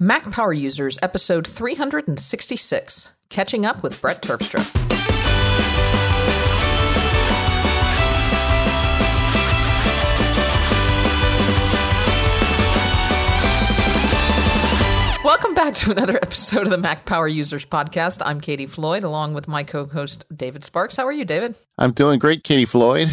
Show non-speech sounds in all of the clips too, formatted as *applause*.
Mac Power Users, episode 366 Catching Up with Brett Terpstra. Welcome back to another episode of the Mac Power Users podcast. I'm Katie Floyd, along with my co host, David Sparks. How are you, David? I'm doing great, Katie Floyd.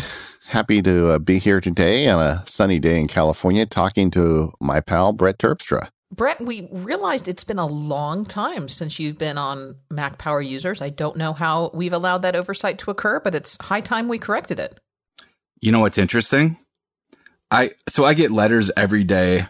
Happy to uh, be here today on a sunny day in California talking to my pal, Brett Terpstra. Brett, we realized it's been a long time since you've been on Mac Power Users. I don't know how we've allowed that oversight to occur, but it's high time we corrected it. You know what's interesting? I so I get letters every day,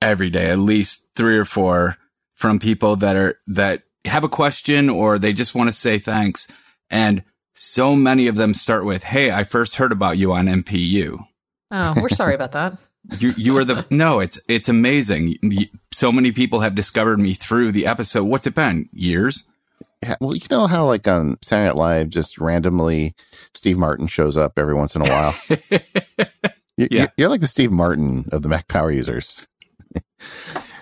every day, at least three or four from people that are that have a question or they just want to say thanks. And so many of them start with, Hey, I first heard about you on MPU. Oh, we're sorry about that. *laughs* You you are the no. It's it's amazing. So many people have discovered me through the episode. What's it been? Years. Well, you know how like on Saturday Night Live, just randomly Steve Martin shows up every once in a while. *laughs* you're, Yeah. you're like the Steve Martin of the Mac Power users.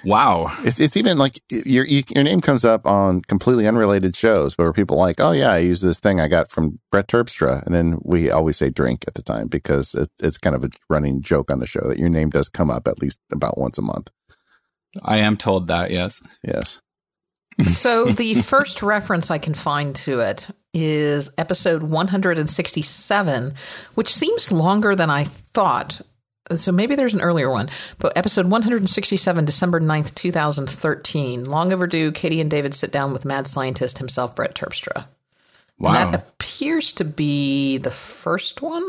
Wow. It's it's even like your your name comes up on completely unrelated shows where people are like, oh yeah, I use this thing I got from Brett Terpstra, and then we always say drink at the time because it, it's kind of a running joke on the show that your name does come up at least about once a month. I am told that. Yes. Yes. So the first reference I can find to it is episode 167, which seems longer than I thought. So maybe there's an earlier one, but episode 167, December 9th, 2013. Long overdue, Katie and David sit down with mad scientist himself, Brett Terpstra. Wow. And that appears to be the first one.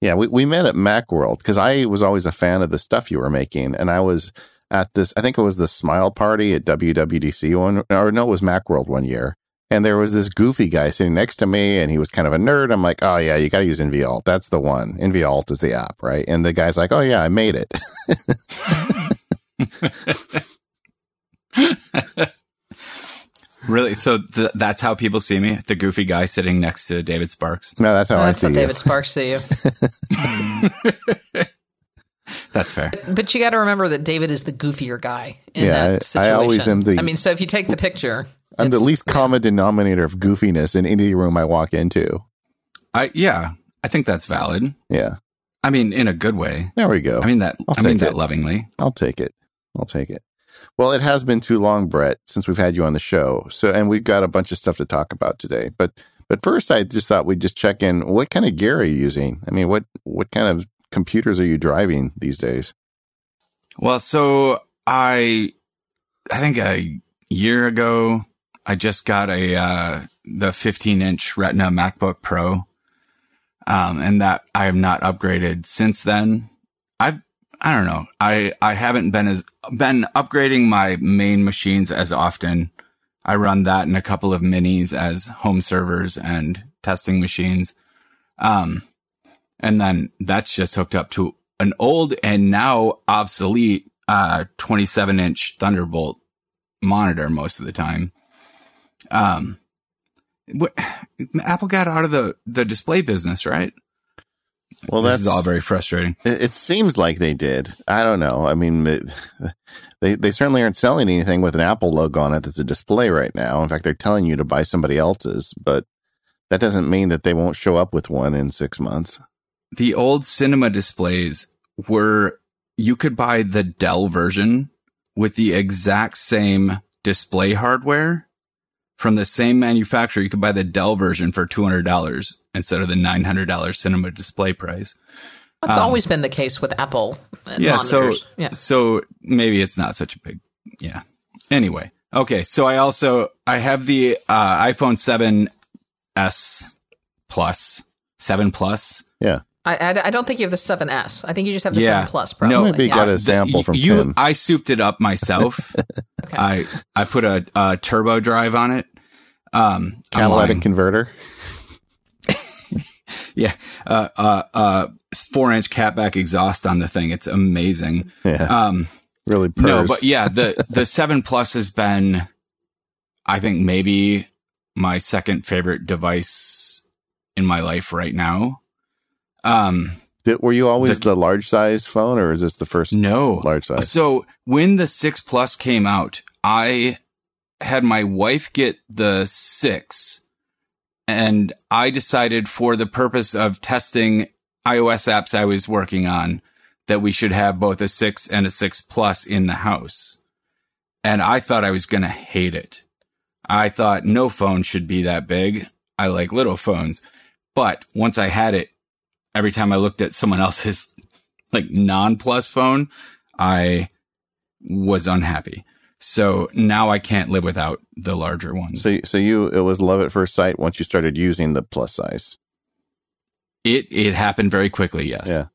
Yeah, we, we met at Macworld because I was always a fan of the stuff you were making. And I was at this, I think it was the Smile Party at WWDC one, or no, it was Macworld one year. And there was this goofy guy sitting next to me, and he was kind of a nerd. I'm like, oh, yeah, you got to use NVAlt. That's the one. NVAlt is the app, right? And the guy's like, oh, yeah, I made it. *laughs* Really? So th- that's how people see me? The goofy guy sitting next to David Sparks. no, that's how I That's see how you. David Sparks see you. *laughs* Hmm. That's fair. But you got to remember that David is the goofier guy in Yeah, I- that I always am the- I mean, so if you take the picture, I'm the it's- least common denominator of goofiness in any room I walk into. I yeah. I think that's valid. Yeah, I mean, in a good way. there we go. I mean that. I'll I mean take that lovingly. I'll take it. I'll take it. Well, it has been too long, Brett, since we've had you on the show. So, and we've got a bunch of stuff to talk about today. But, but first, I just thought we'd just check in. What kind of gear are you using? I mean, what what kind of computers are you driving these days? Well, so I, I think a year ago, I just got a uh, the 15 inch Retina MacBook Pro, um, and that I have not upgraded since then. I've I don't know. I I haven't been as been upgrading my main machines as often. I run that and a couple of minis as home servers and testing machines. Um, and then that's just hooked up to an old and now obsolete uh 27 inch Thunderbolt monitor most of the time. Um, what, Apple got out of the the display business, right? Well, this that's is all very frustrating. It, it seems like they did. I don't know. I mean, it, *laughs* they they certainly aren't selling anything with an Apple logo on it that's a display right now. In fact, they're telling you to buy somebody else's, but that doesn't mean that they won't show up with one in six months. The old cinema displays were you could buy the Dell version with the exact same display hardware from the same manufacturer. You could buy the Dell version for two hundred dollars instead of the nine hundred dollars cinema display price. That's Um, always been the case with Apple and yeah, so yeah. so maybe it's not such a big yeah. Anyway, okay, so I also I have the uh, iPhone 7s Plus, 7 Plus. Yeah. I, I, I don't think you have the 7S. I think you just have the Yeah. 7 Plus, probably. No, Maybe you yeah. got a The- sample from you, Tim. I souped it up myself. *laughs* Okay. I I put a, a turbo drive on it. Um, Catalytic converter. *laughs* yeah, uh, uh, uh, four inch catback exhaust on the thing. It's amazing. Yeah, Um, really purrs. No, but yeah, the *laughs* the seven plus has been, I think maybe my second favorite device in my life right now. Um, Did were you always the, the large size phone, or is this the first? No, large size. So when the six plus came out, I had my wife get the six, and I decided for the purpose of testing iOS apps I was working on that we should have both a six and a six plus in the house. And I thought I was going to hate it. I thought no phone should be that big. I like little phones. But once I had it, every time I looked at someone *laughs* else's like non plus phone, I was unhappy. So now I can't live without the larger ones. So, so you, it was love at first sight once you started using the plus size. It, it happened very quickly. Yes. Yeah.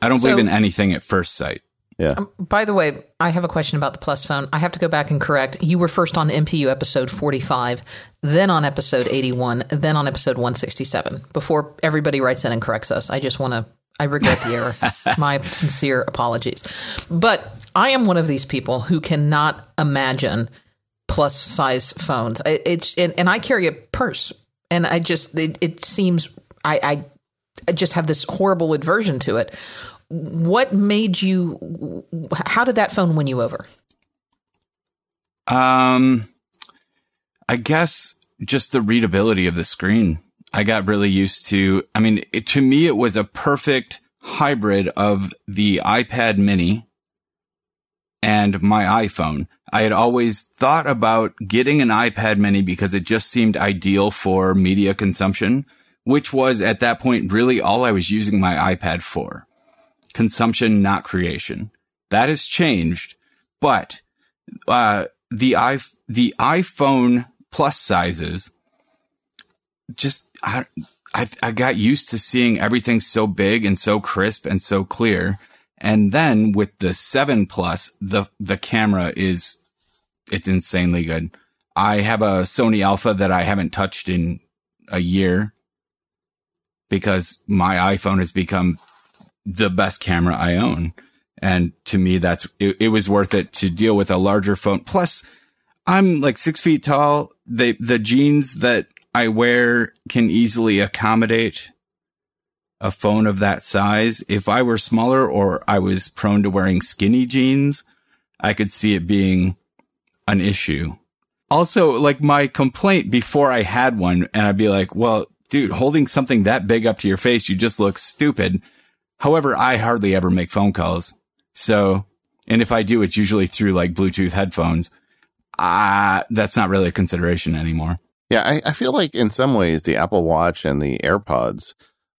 I don't so, believe in anything at first sight. Yeah. Um, by the way, I have a question about the Plus phone. I have to go back and correct. You were first on MPU episode 45, then on episode 81, then on episode 167. Before everybody writes in and corrects us, I just want to, I regret the error. *laughs* My sincere apologies. But I am one of these people who cannot imagine plus size phones. It, it's, and, and, I carry a purse, and I just, it, it seems, I, I, I just have this horrible aversion to it what made you how did that phone win you over? Um i guess just the readability of the screen. I got really used to i mean it, to me it was a perfect hybrid of the ipad mini and my iphone. I had always thought about getting an ipad mini because it just seemed ideal for media consumption which was at that point really all i was using my ipad for consumption, not creation. That has changed, but uh, the i the iPhone Plus sizes just I, I I got used to seeing everything so big and so crisp and so clear. And then with the 7 Plus, the the camera is it's insanely good. I have a Sony Alpha that I haven't touched in a year because my iPhone has become the best camera I own. And to me, that's, it, it, was worth it to deal with a larger phone. Plus I'm like six feet tall. The, the jeans that I wear can easily accommodate a phone of that size. If I were smaller or I was prone to wearing skinny jeans, I could see it being an issue. Also, like my complaint before I had one, and I'd be like, well, dude, holding something that big up to your face, you just look stupid. However, I hardly ever make phone calls. So, and if I do, it's usually through like Bluetooth headphones. Ah, uh, that's not really a consideration anymore. Yeah, I, I feel like in some ways the Apple Watch and the AirPods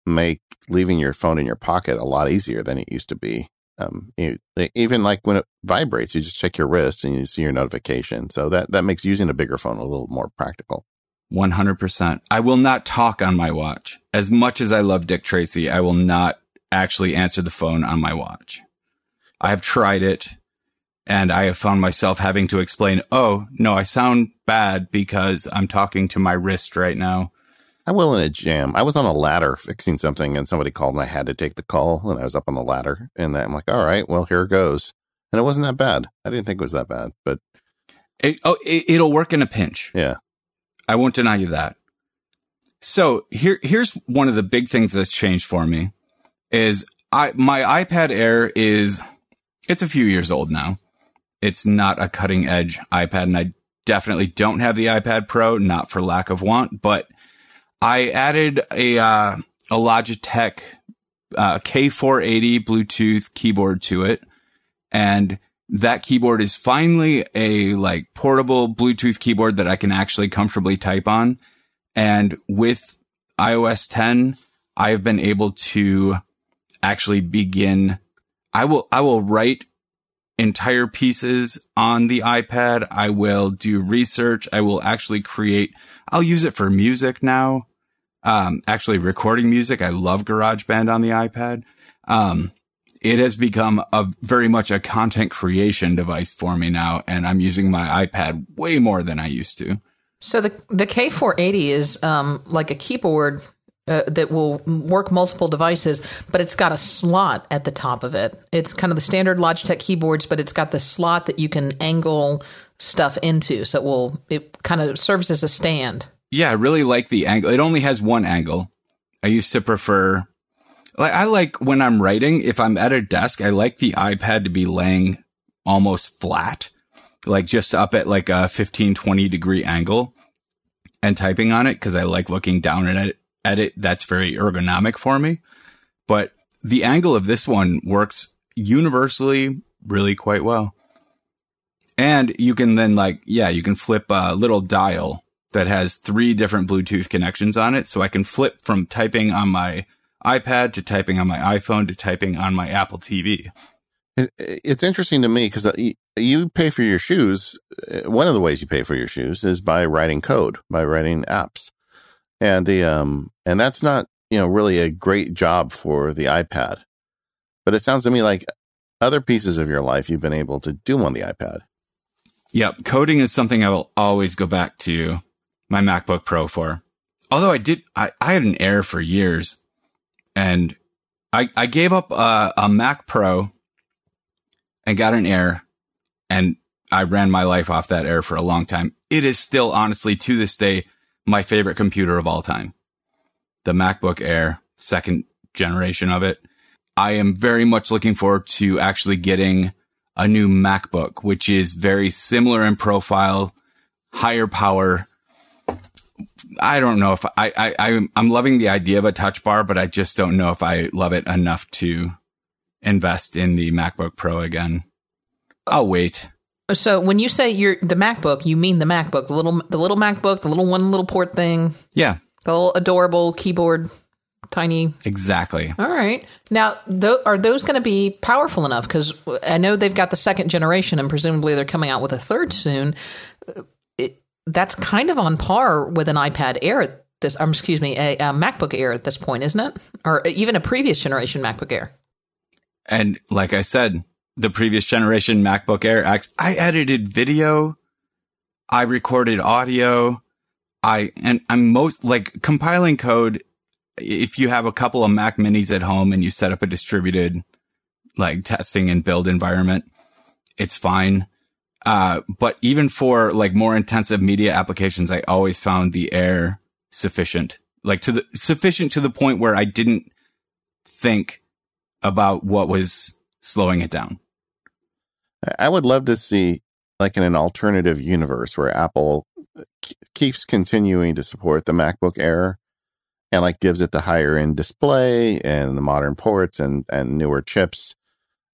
make leaving your phone in your pocket a lot easier than it used to be. Um, you, even like when it vibrates, you just check your wrist and you see your notification. So that, that makes using a bigger phone a little more practical. 100%. I will not talk on my watch. As much as I love Dick Tracy, I will not actually answer the phone on my watch. I have tried it and I have found myself having to explain, oh, no, I sound bad because I'm talking to my wrist right now. I will in a jam. I was on a ladder fixing something and somebody called and I had to take the call and I was up on the ladder and I'm like, all right, well, here it goes. And it wasn't that bad. I didn't think it was that bad, but it, oh, it, it'll work in a pinch. Yeah. I won't deny you that. So here, here's one of the big things that's changed for me is I my iPad Air is it's a few years old now. It's not a cutting edge iPad, and I definitely don't have the iPad Pro, not for lack of want, but I added a uh, a Logitech uh, K480 Bluetooth keyboard to it, and that keyboard is finally a like portable Bluetooth keyboard that I can actually comfortably type on. And with iOS 10, I have been able to actually begin. I will, I will write entire pieces on the iPad. I will do research. I will actually create, I'll use it for music now. Um, actually recording music. I love GarageBand on the iPad. Um, it has become a very much a content creation device for me now, and I'm using my iPad way more than I used to. So the the K480 is um, like a keyboard uh, that will work multiple devices, but it's got a slot at the top of it. It's kind of the standard Logitech keyboards, but it's got the slot that you can angle stuff into. So it will, it kind of serves as a stand. Yeah, I really like the angle. It only has one angle. I used to prefer Like I like when I'm writing, if I'm at a desk, I like the iPad to be laying almost flat, like just up at like a 15, 20 degree angle and typing on it. Cause I like looking down at it, at it. That's very ergonomic for me. But the angle of this one works universally really quite well. And you can then like, yeah, you can flip a little dial that has three different Bluetooth connections on it. So I can flip from typing on my iPad to typing on my iPhone to typing on my Apple TV. It's interesting to me because uh, you pay for your shoes. Uh, one of the ways you pay for your shoes is by writing code, by writing apps, and the um and that's not you know really a great job for the iPad. But it sounds to me like other pieces of your life you've been able to do on the iPad. Yep. Coding is something I will always go back to my MacBook Pro for. Although I did, I, I had an Air for years and I, I gave up a, a Mac Pro and got an Air and I ran my life off that Air for a long time. It is still honestly to this day my favorite computer of all time. The MacBook Air, second generation of it. I am very much looking forward to actually getting a new MacBook, which is very similar in profile, higher power. I don't know if I, I, I I'm loving the idea of a touch bar, but I just don't know if I love it enough to invest in the MacBook Pro again. I'll wait. So when you say you're the MacBook, you mean the MacBook, the little the little MacBook, the little one little port thing. Yeah. The little adorable keyboard tiny. Exactly. All right. Now, th- are those going to be powerful enough? Because I know they've got the second generation, and presumably they're coming out with a third soon. It, that's kind of on par with an iPad Air. This, um, excuse me, a, a MacBook Air at this point, isn't it? Or even a previous generation MacBook Air. And like I said, the previous generation MacBook Air, I, I edited video, I recorded audio, I and I'm most like compiling code if you have a couple of Mac minis at home and you set up a distributed like testing and build environment, it's fine. Uh, but even for like more intensive media applications, I always found the air sufficient, like to the sufficient to the point where I didn't think about what was slowing it down. I would love to see like in an alternative universe where Apple uh, keeps continuing to support the MacBook Air and like gives it the higher end display and the modern ports and and newer chips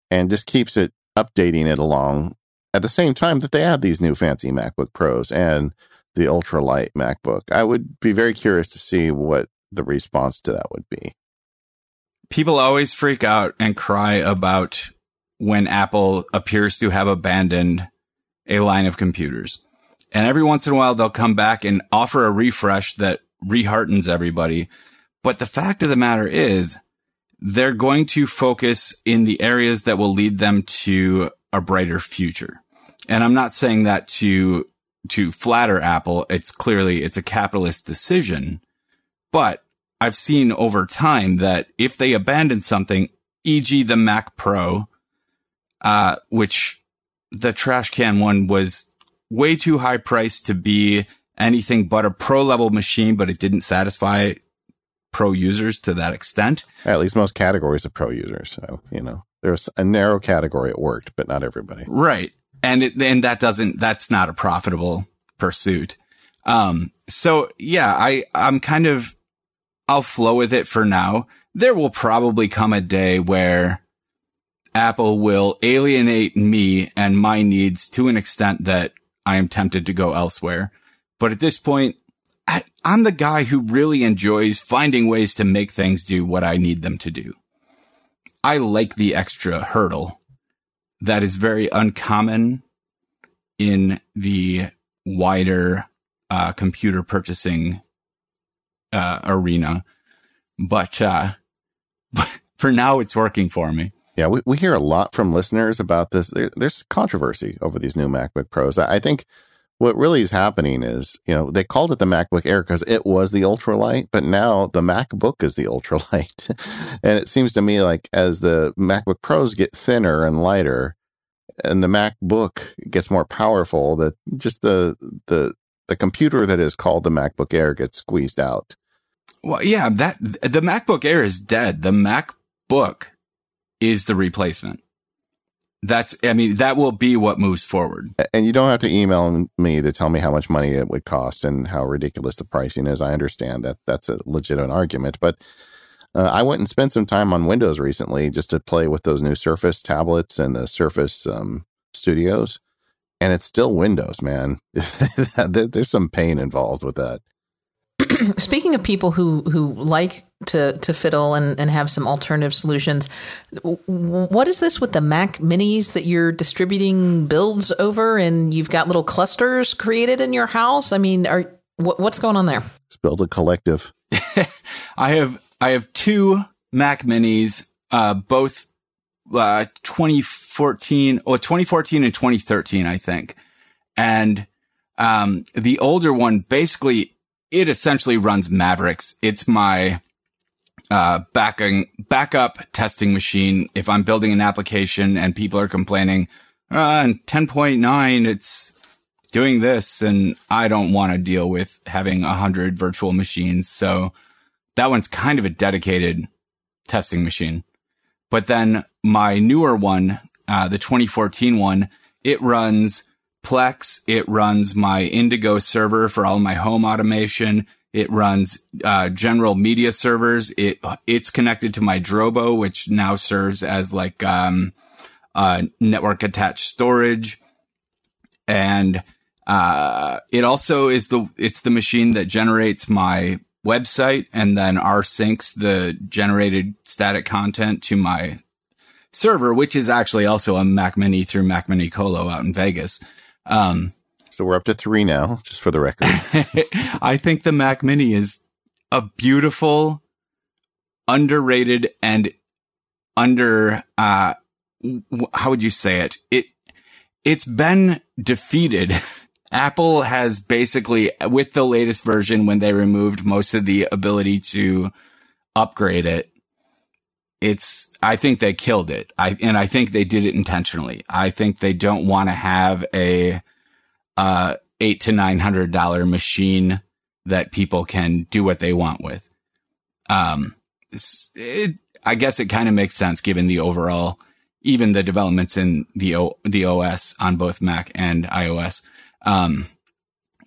and just keeps it updating it along at the same time that they add these new fancy MacBook Pros and the ultralight MacBook. I would be very curious to see what the response to that would be. People always freak out and cry about when Apple appears to have abandoned a line of computers. And every once in a while, they'll come back and offer a refresh that reheartens everybody. But the fact of the matter is they're going to focus in the areas that will lead them to a brighter future. And I'm not saying that to, to flatter Apple. It's clearly, it's a capitalist decision, but I've seen over time that if they abandon something, e.g. the Mac Pro, uh, which the trash can one was way too high priced to be anything but a pro level machine, but it didn't satisfy pro users to that extent. At least most categories of pro users. So, you know, there's a narrow category it worked, but not everybody. Right. And it, and that doesn't, that's not a profitable pursuit. Um, so yeah, I, I'm kind of, I'll flow with it for now. There will probably come a day where Apple will alienate me and my needs to an extent that I am tempted to go elsewhere. But at this point, I, am the guy who really enjoys finding ways to make things do what I need them to do. I like the extra hurdle that is very uncommon in the wider uh, computer purchasing uh, arena. But, uh, but *laughs* for now, it's working for me. Yeah, we, we hear a lot from listeners about this. There, there's controversy over these new MacBook Pros. I, I think what really is happening is, you know, they called it the MacBook Air because it was the ultralight, but now the MacBook is the *laughs* ultralight. and it seems to me like as the MacBook Pros get thinner and lighter and the MacBook gets more powerful, that just the, the, the computer that is called the MacBook Air gets squeezed out. Well, yeah, that the MacBook Air is dead. The MacBook is the replacement. That's, I mean, that will be what moves forward. And you don't have to email me to tell me how much money it would cost and how ridiculous the pricing is. I understand that that's a legitimate argument, but uh, I went and spent some time on Windows recently just to play with those new Surface tablets and the Surface um, Studios, and it's still Windows, man. *laughs* There's some pain involved with that. Speaking of people who who like to to fiddle and, and have some alternative solutions, what is this with the Mac Minis that you're distributing builds over, and you've got little clusters created in your house? I mean, are what, what's going on there? Let's build a collective. *laughs* I have I have two Mac Minis, uh, both uh, 2014 or 2014 and 2013, I think, and um, the older one basically it essentially runs Mavericks. It's my uh, backing backup testing machine. If I'm building an application and people are complaining, uh, 10.9, it's doing this, and I don't want to deal with having a hundred virtual machines. So that one's kind of a dedicated testing machine. But then my newer one, uh, the 2014 one, it runs Plex. It runs my Indigo server for all my home automation. It runs uh, general media servers. It it's connected to my Drobo, which now serves as like um, uh, network attached storage, and uh, it also is the it's the machine that generates my website and then rsyncs the generated static content to my server, which is actually also a Mac Mini through Mac Mini Colo out in Vegas. Um, so we're up to three now, just for the record. *laughs* I think the Mac Mini is a beautiful, underrated, and under uh, how would you say it? It it's been defeated. *laughs* Apple has basically, with the latest version, when they removed most of the ability to upgrade it, it's, I think they killed it. I, and I think they did it intentionally. I think they don't want to have a, uh, eight to nine hundred dollar machine that people can do what they want with. Um, it, I guess it kind of makes sense given the overall, even the developments in the o, the OS on both Mac and iOS. Um,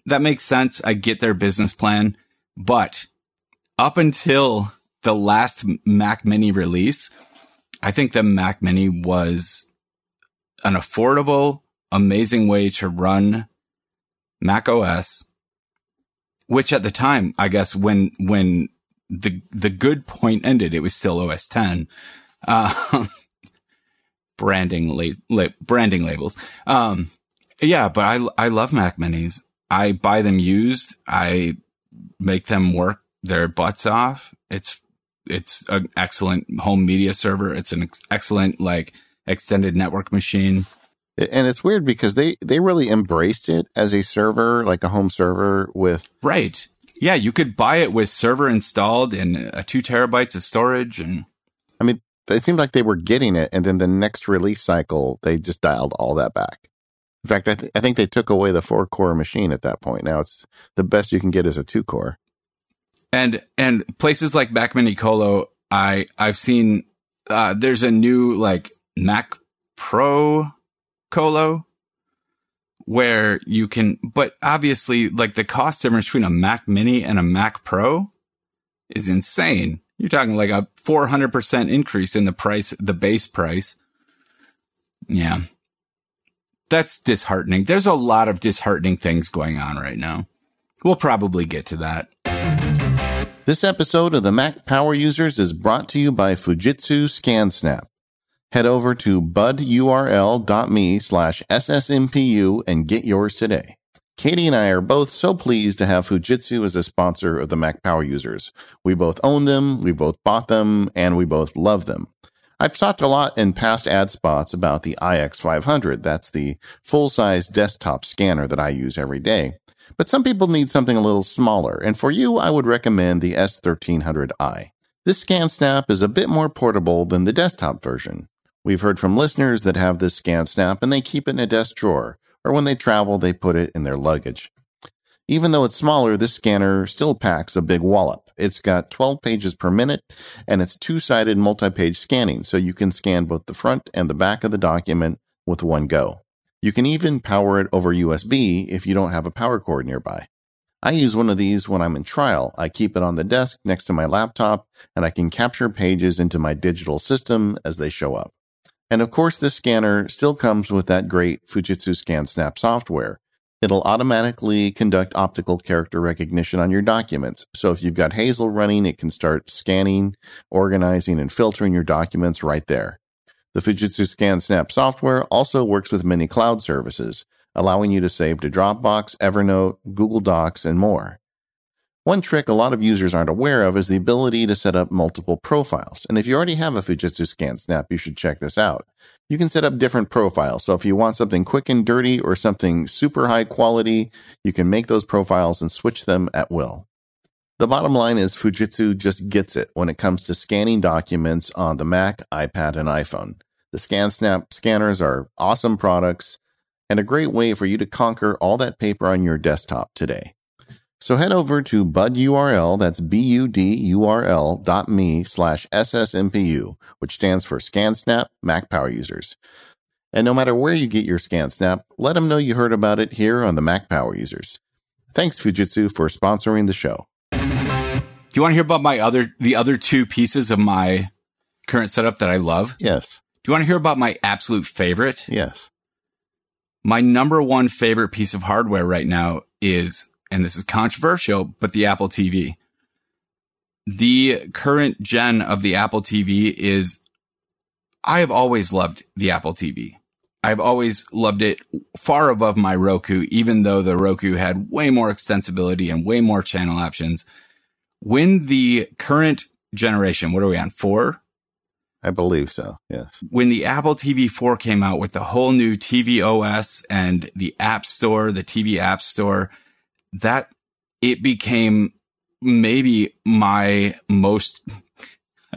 that makes sense. I get their business plan, but up until the last Mac Mini release, I think the Mac Mini was an affordable, amazing way to run Mac OS, which at the time, I guess when, when the, the good point ended, it was still OS 10. Uh, *laughs* branding, la-, la- branding labels. Um, yeah, but I, I love Mac Minis. I buy them used. I make them work their butts off. It's it's an excellent home media server. It's an ex- excellent like extended network machine. And it's weird because they they really embraced it as a server, like a home server with right. Yeah, you could buy it with server installed and uh, two terabytes of storage, and I mean, it seemed like they were getting it, and then the next release cycle they just dialed all that back. In fact, I, th- I think they took away the four core machine at that point. Now it's the best you can get is a two core. And and places like Mac Mini Colo, I I've seen uh, there's a new like Mac Pro Colo where you can, but obviously like the cost difference between a Mac Mini and a Mac Pro is insane. You're talking like a 400% increase in the price, the base price. Yeah. That's disheartening. There's a lot of disheartening things going on right now. We'll probably get to that. This episode of the Mac Power Users is brought to you by Fujitsu ScanSnap. Head over to budurl.me slash ssmpu and get yours today. Katie and I are both so pleased to have Fujitsu as a sponsor of the Mac Power Users. We both own them, we both bought them, and we both love them. I've talked a lot in past ad spots about the IX500. That's the full size desktop scanner that I use every day. But some people need something a little smaller, and for you, I would recommend the S1300i. This ScanSnap is a bit more portable than the desktop version. We've heard from listeners that have this scan snap and they keep it in a desk drawer, or when they travel, they put it in their luggage. Even though it's smaller, this scanner still packs a big wallop. It's got 12 pages per minute and it's two sided multi page scanning, so you can scan both the front and the back of the document with one go. You can even power it over USB if you don't have a power cord nearby. I use one of these when I'm in trial. I keep it on the desk next to my laptop and I can capture pages into my digital system as they show up. And of course, this scanner still comes with that great Fujitsu ScanSnap software. It'll automatically conduct optical character recognition on your documents. So if you've got Hazel running, it can start scanning, organizing, and filtering your documents right there. The Fujitsu ScanSnap software also works with many cloud services, allowing you to save to Dropbox, Evernote, Google Docs, and more. One trick a lot of users aren't aware of is the ability to set up multiple profiles. And if you already have a Fujitsu ScanSnap, you should check this out. You can set up different profiles. So if you want something quick and dirty or something super high quality, you can make those profiles and switch them at will. The bottom line is Fujitsu just gets it when it comes to scanning documents on the Mac, iPad, and iPhone. The ScanSnap scanners are awesome products and a great way for you to conquer all that paper on your desktop today. So head over to budurl, that's B-U-D-U-R-L dot me slash SSMPU, which stands for ScanSnap Mac Power Users. And no matter where you get your ScanSnap, let them know you heard about it here on the Mac Power Users. Thanks Fujitsu for sponsoring the show. Do you want to hear about my other, the other two pieces of my current setup that I love? Yes. Do you want to hear about my absolute favorite? Yes. My number one favorite piece of hardware right now is and this is controversial, but the Apple TV. The current gen of the Apple TV is, I have always loved the Apple TV. I've always loved it far above my Roku, even though the Roku had way more extensibility and way more channel options. When the current generation, what are we on? Four? I believe so. Yes. When the Apple TV 4 came out with the whole new tvOS and the App Store, the TV App Store, that it became maybe my most *laughs*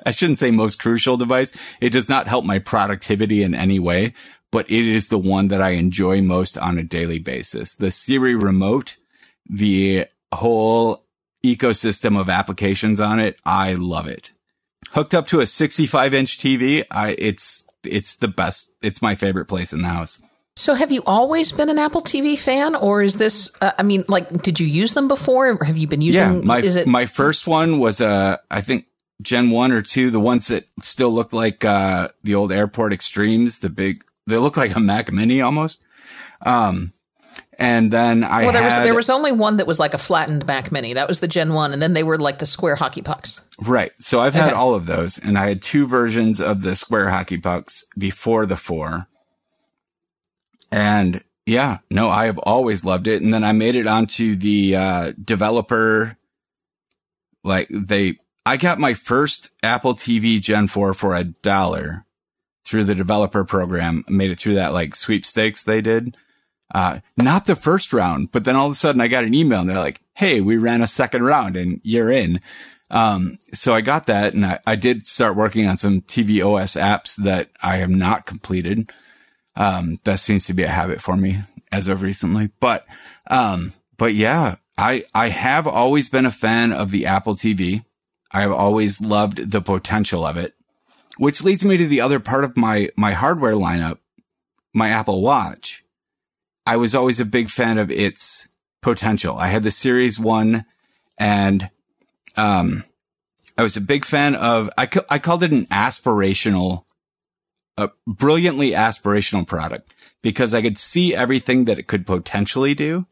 I shouldn't say most crucial device. It does not help my productivity in any way, but it is the one that I enjoy most on a daily basis. The Siri remote, the whole ecosystem of applications on it, I love it. Hooked up to a 65 inch TV, I, it's, it's the best. It's my favorite place in the house. So, have you always been an Apple TV fan, or is this? Uh, I mean, like, did you use them before? Or have you been using? Yeah, my is it- my first one was uh, I think Gen one or two, the ones that still look like uh, the old Airport Extremes, the big. They look like a Mac Mini almost. Um, and then I well, there had, was there was only one that was like a flattened Mac Mini. That was the Gen one, and then they were like the square hockey pucks. Right. So I've had okay. all of those, and I had two versions of the square hockey pucks before the four. And yeah, no, I have always loved it. And then I made it onto the uh, developer. Like they, I got my first Apple TV Gen 4 for a dollar through the developer program. Made it through that like sweepstakes they did. Uh, not the first round, but then all of a sudden I got an email and they're like, Hey, we ran a second round and you're in. Um, so I got that and I, I did start working on some tvOS apps that I have not completed. Um, that seems to be a habit for me as of recently. But, um, but yeah, I, I have always been a fan of the Apple TV. I have always loved the potential of it, which leads me to the other part of my, my hardware lineup, my Apple Watch. I was always a big fan of its potential. I had the Series 1 and, um, I was a big fan of, I, I called it an aspirational a brilliantly aspirational product because I could see everything that it could potentially do,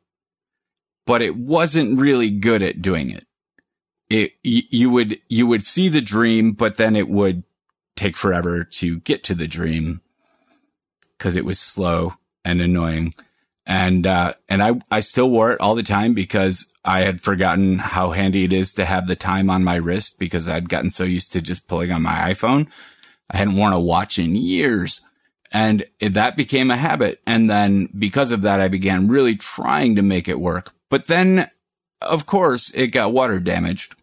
but it wasn't really good at doing it. It, you would, you would see the dream, but then it would take forever to get to the dream because it was slow and annoying. And, uh, and I, I still wore it all the time because I had forgotten how handy it is to have the time on my wrist because I'd gotten so used to just pulling on my iPhone I hadn't worn a watch in years. And that became a habit. And then because of that, I began really trying to make it work. But then, of course, it got water damaged.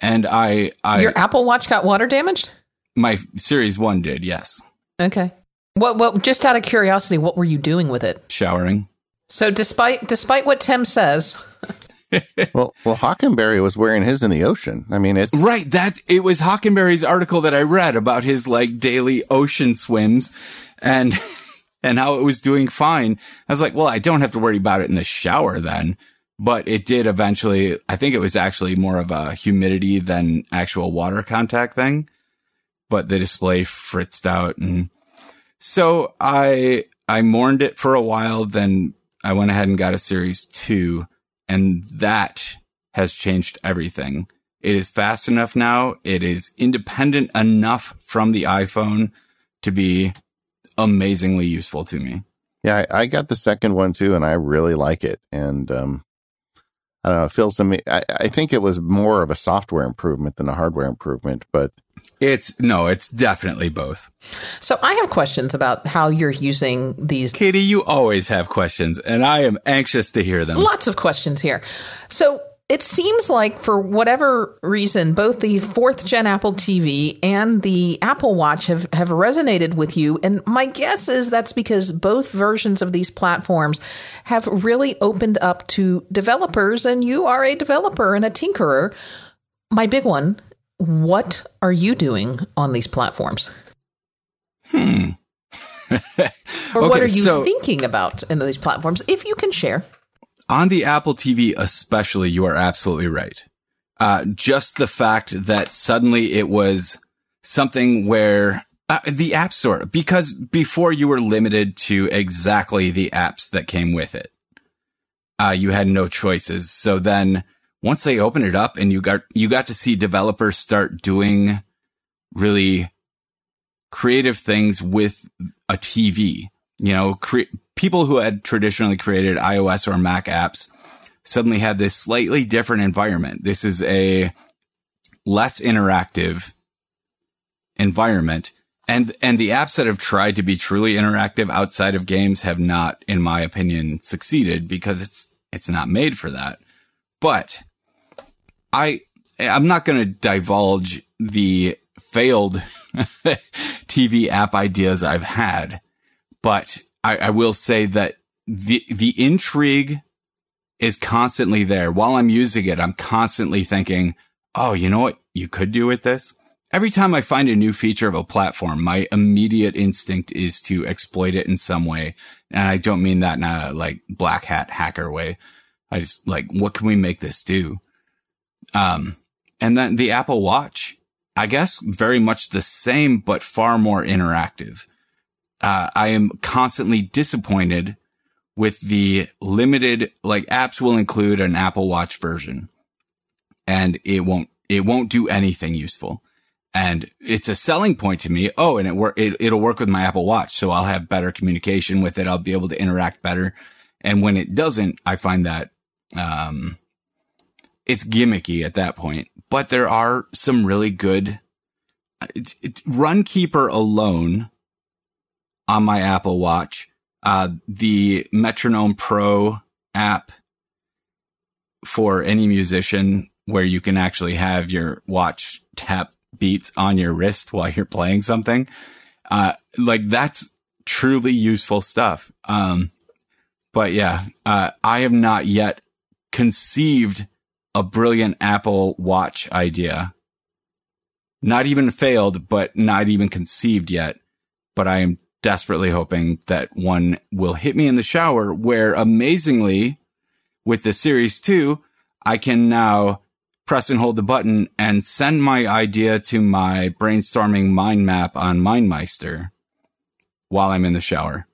And I, I Your Apple Watch got water damaged? My Series 1 did, yes. Okay. What what just out of curiosity, what were you doing with it? Showering. So despite despite what Tim says, *laughs* *laughs* well, well, Hockenberry was wearing his in the ocean. I mean, it's right. That it was Hockenberry's article that I read about his like daily ocean swims, and *laughs* and how it was doing fine. I was like, well, I don't have to worry about it in the shower then. But it did eventually. I think it was actually more of a humidity than actual water contact thing. But the display fritzed out, and so I I mourned it for a while. Then I went ahead and got a series two and that has changed everything. It is fast enough now. It is independent enough from the iPhone to be amazingly useful to me. Yeah, I, I got the second one too, and I really like it. And um, I don't know, it feels to me. I, I think it was more of a software improvement than a hardware improvement, but it's no, it's definitely both. So I have questions about how you're using these. Katie, you always have questions, and I am anxious to hear them. Lots of questions here. So it seems like for whatever reason, both the fourth gen Apple TV and the Apple Watch have, have resonated with you. And my guess is that's because both versions of these platforms have really opened up to developers, and you are a developer and a tinkerer. My big one what are you doing on these platforms? Hmm. or okay, what are you so, thinking about in these platforms, if you can share? On the Apple TV, especially, you are absolutely right. Uh, just the fact that suddenly it was something where uh, the App Store, because before you were limited to exactly the apps that came with it, uh, you had no choices. So then once they opened it up and you got you got to see developers start doing really creative things with a TV. You know, cre- people who had traditionally created iOS or Mac apps suddenly had this slightly different environment. This is a less interactive environment. And, and the apps that have tried to be truly interactive outside of games have not, in my opinion, succeeded because it's, it's not made for that. But I I'm not going to divulge the failed *laughs* TV app ideas I've had, but I, I will say that the the intrigue is constantly there. While I'm using it, I'm constantly thinking, "Oh, you know what you could do with this." Every time I find a new feature of a platform, my immediate instinct is to exploit it in some way. And I don't mean that in a like black hat hacker way. I just like, what can we make this do? Um, and then the Apple Watch, I guess very much the same, but far more interactive. Uh, I am constantly disappointed with the limited, like apps will include an Apple Watch version and it won't, it won't do anything useful. And it's a selling point to me. Oh, and it work, it, it'll work with my Apple Watch. So I'll have better communication with it. I'll be able to interact better. And when it doesn't, I find that, um, it's gimmicky at that point, but there are some really good it, it, Runkeeper alone on my Apple Watch, uh, the Metronome Pro app for any musician where you can actually have your watch tap beats on your wrist while you're playing something. Uh, like that's truly useful stuff. Um, but yeah, uh, I have not yet conceived a brilliant Apple Watch idea. Not even failed, but not even conceived yet. But I am desperately hoping that one will hit me in the shower where amazingly with the series two, I can now press and hold the button and send my idea to my brainstorming mind map on MindMeister while I'm in the shower.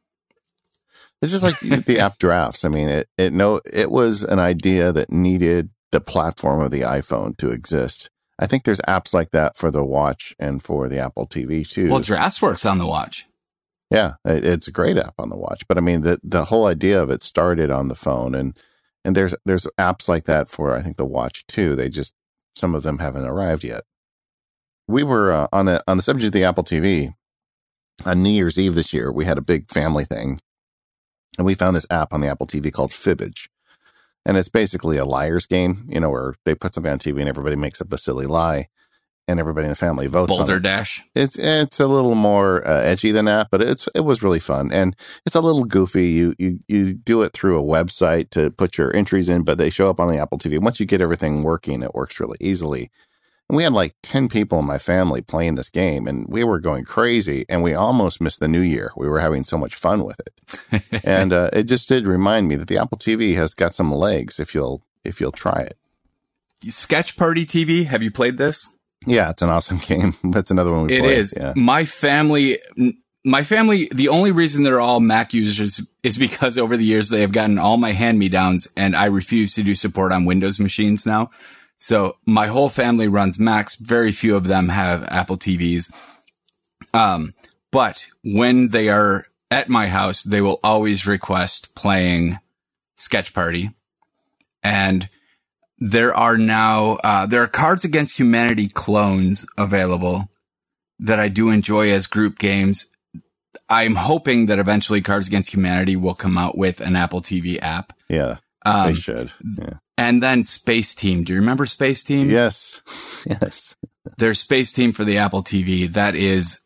It's just like the *laughs* app drafts. I mean, it, it no, it was an idea that needed the platform of the iPhone to exist. I think there's apps like that for the watch and for the Apple TV too. Well, Drafts works on the watch. Yeah, it's a great app on the watch. But I mean, the the whole idea of it started on the phone, and and there's there's apps like that for I think the watch too. They just some of them haven't arrived yet. We were uh, on the on the subject of the Apple TV on New Year's Eve this year. We had a big family thing, and we found this app on the Apple TV called Fibbage and it's basically a liar's game, you know, where they put something on TV and everybody makes up a silly lie. and everybody in the family votes. Boulder on it. Dash. It's it's a little more uh, edgy than that, but it's it was really fun and it's a little goofy. You you you do it through a website to put your entries in, but they show up on the Apple TV. Once you get everything working, it works really easily. We had like ten people in my family playing this game, and we were going crazy. And we almost missed the new year. We were having so much fun with it, *laughs* and uh, it just did remind me that the Apple TV has got some legs if you'll if you'll try it. Sketch Party TV. Have you played this? Yeah, it's an awesome *laughs* game. That's another one we It played. is. Yeah. My family, my family, the only reason they're all Mac users is because over the years they have gotten all my hand me downs and I refuse to do support on Windows machines now. So my whole family runs Macs. Very few of them have Apple TVs. Um, but when they are at my house, they will always request playing Sketch Party. And there are now, uh, there are Cards Against Humanity clones available that I do enjoy as group games. I'm hoping that eventually Cards Against Humanity will come out with an Apple TV app. Yeah, Um, they should. Yeah. And then Space Team. Do you remember Space Team? Yes. *laughs* Yes. There's Space Team for the Apple TV that is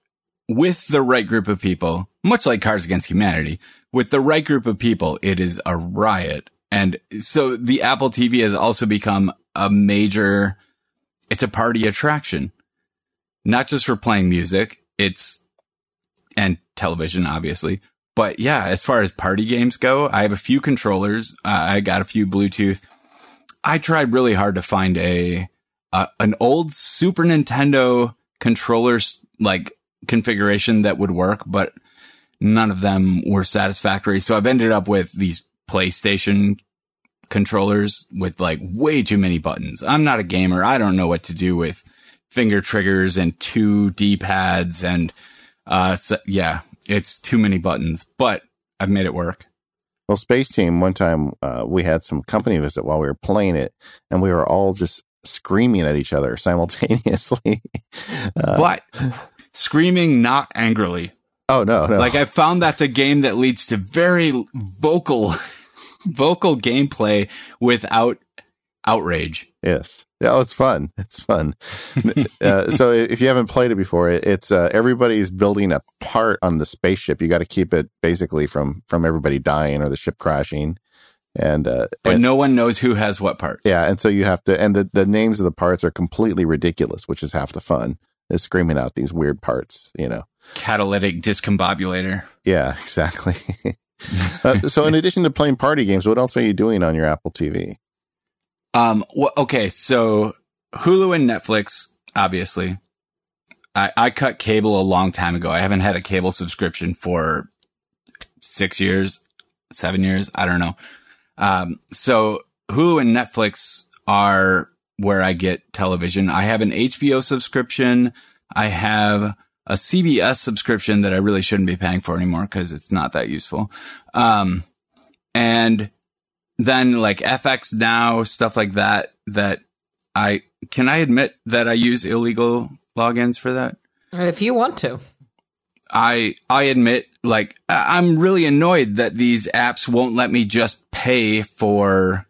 with the right group of people, much like Cards Against Humanity. With the right group of people, it is a riot. And so the Apple TV has also become a major, it's a party attraction, not just for playing music. It's, and television, obviously. But yeah, as far as party games go, I have a few controllers. Uh, I got a few Bluetooth. I tried really hard to find a, uh, an old Super Nintendo controllers like configuration that would work, but none of them were satisfactory. So I've ended up with these PlayStation controllers with like way too many buttons. I'm not a gamer. I don't know what to do with finger triggers and two D pads and, uh, so, yeah, it's too many buttons, but I've made it work. Well, Space Team, one time uh, we had some company visit while we were playing it, and we were all just screaming at each other *laughs* simultaneously. uh, But screaming not angrily. oh, no, no. Like I found that's a game that leads to very vocal, *laughs* vocal gameplay without outrage. yes. Yeah, oh, it's fun. *laughs* It's fun. uh, so if you haven't played it before, it, it's uh, everybody's building a part on the spaceship. You got to keep it basically from from everybody dying or the ship crashing. And uh, But and- no one knows who has what parts. Yeah, and so you have to, and the, the names of the parts are completely ridiculous, which is half the fun. Is screaming out these weird parts, you know. Catalytic discombobulator. Yeah, *laughs* exactly. *laughs* uh, so, in addition to playing party games, what else are you doing on your Apple TV? Um, okay. So Hulu and Netflix, obviously. I, I cut cable a long time ago. I haven't had a cable subscription for six years, seven years. I don't know. Um, so Hulu and Netflix are where I get television. I have an HBO subscription. I have a CBS subscription that I really shouldn't be paying for anymore because it's not that useful. Um, and then like FX now, stuff like that, that I can I admit that I use illegal logins for that? If you want to. I I admit like I'm really annoyed that these apps won't let me just pay for